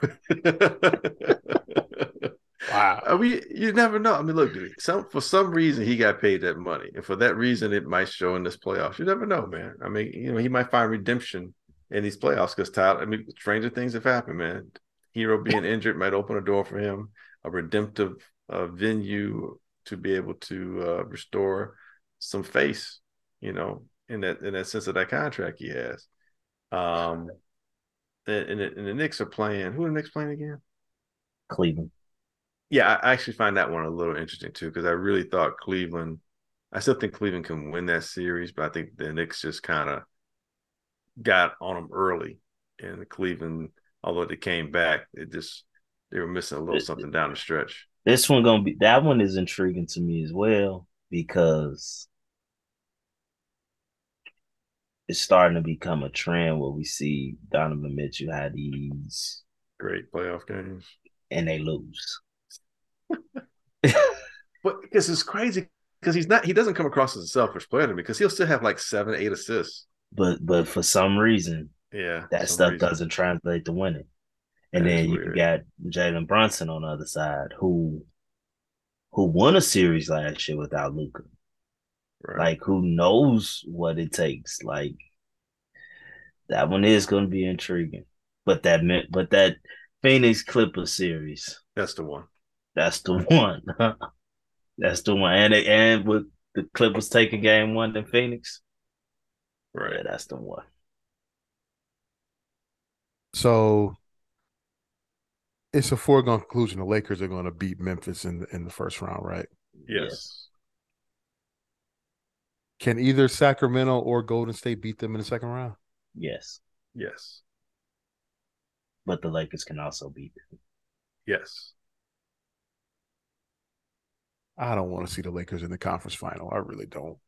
Speaker 2: wow. I mean, you never know. I mean, look, some for some reason he got paid that money, and for that reason it might show in this playoffs. You never know, man. I mean, you know, he might find redemption in these playoffs because Tyler, I mean, stranger things have happened, man. Herro being injured might open a door for him, a redemptive uh, venue to be able to uh, restore some face, you know, in that in that sense of that contract he has. Um, and, and, the Knicks are playing. Who are the Knicks playing again?
Speaker 3: Cleveland.
Speaker 2: Yeah, I actually find that one a little interesting too because I really thought Cleveland. I still think Cleveland can win that series, but I think the Knicks just kind of got on them early, and Cleveland, although they came back, it just they were missing a little something down the stretch.
Speaker 3: This one gonna be that one is intriguing to me as well because it's starting to become a trend where we see Donovan Mitchell had these
Speaker 2: great playoff games
Speaker 3: and they lose.
Speaker 2: but because it's crazy because he's not he doesn't come across as a selfish player because he'll still have like seven, eight assists.
Speaker 3: But but for some reason,
Speaker 2: yeah,
Speaker 3: that stuff reason. doesn't translate to winning. And then you got Jalen Brunson on the other side, who who won a series last year without Luka. Right. Like who knows what it takes? Like that one is going to be intriguing. But that meant, but that Phoenix Clippers series,
Speaker 2: that's the one.
Speaker 3: That's the one. that's the one. And and with the Clippers taking game one in Phoenix,
Speaker 2: right?
Speaker 3: Yeah, that's the one.
Speaker 1: So it's a foregone conclusion the Lakers are going to beat Memphis in the, in the first round, right?
Speaker 2: Yes. Yes.
Speaker 1: Can either Sacramento or Golden State beat them in the second round?
Speaker 3: Yes.
Speaker 2: Yes.
Speaker 3: But the Lakers can also beat them.
Speaker 2: Yes.
Speaker 1: I don't want to see the Lakers in the conference final. I really don't.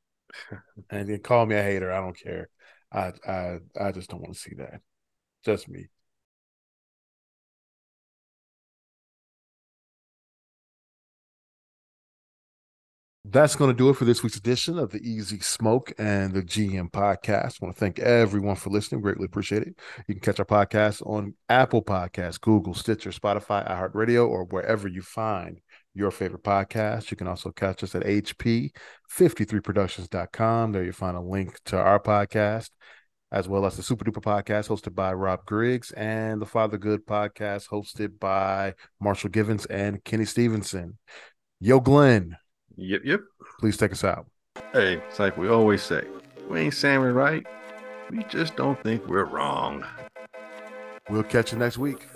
Speaker 1: and then call me a hater. I don't care. I I I just don't want to see that. Just me. That's going to do it for this week's edition of the EZ Smoke and the GM podcast. I want to thank everyone for listening. Greatly appreciate it. You can catch our podcast on Apple Podcasts, Google, Stitcher, Spotify, iHeartRadio, or wherever you find your favorite podcast. You can also catch us at HP53productions.com. There you find a link to our podcast, as well as the Super Duper podcast hosted by Rob Griggs and the Father Good podcast hosted by Marshall Givens and Kenny Stevenson. Yo, Glenn.
Speaker 2: Yep, yep.
Speaker 1: Please take us out.
Speaker 2: Hey, it's like we always say we ain't saying we're right. We just don't think we're wrong.
Speaker 1: We'll catch you next week.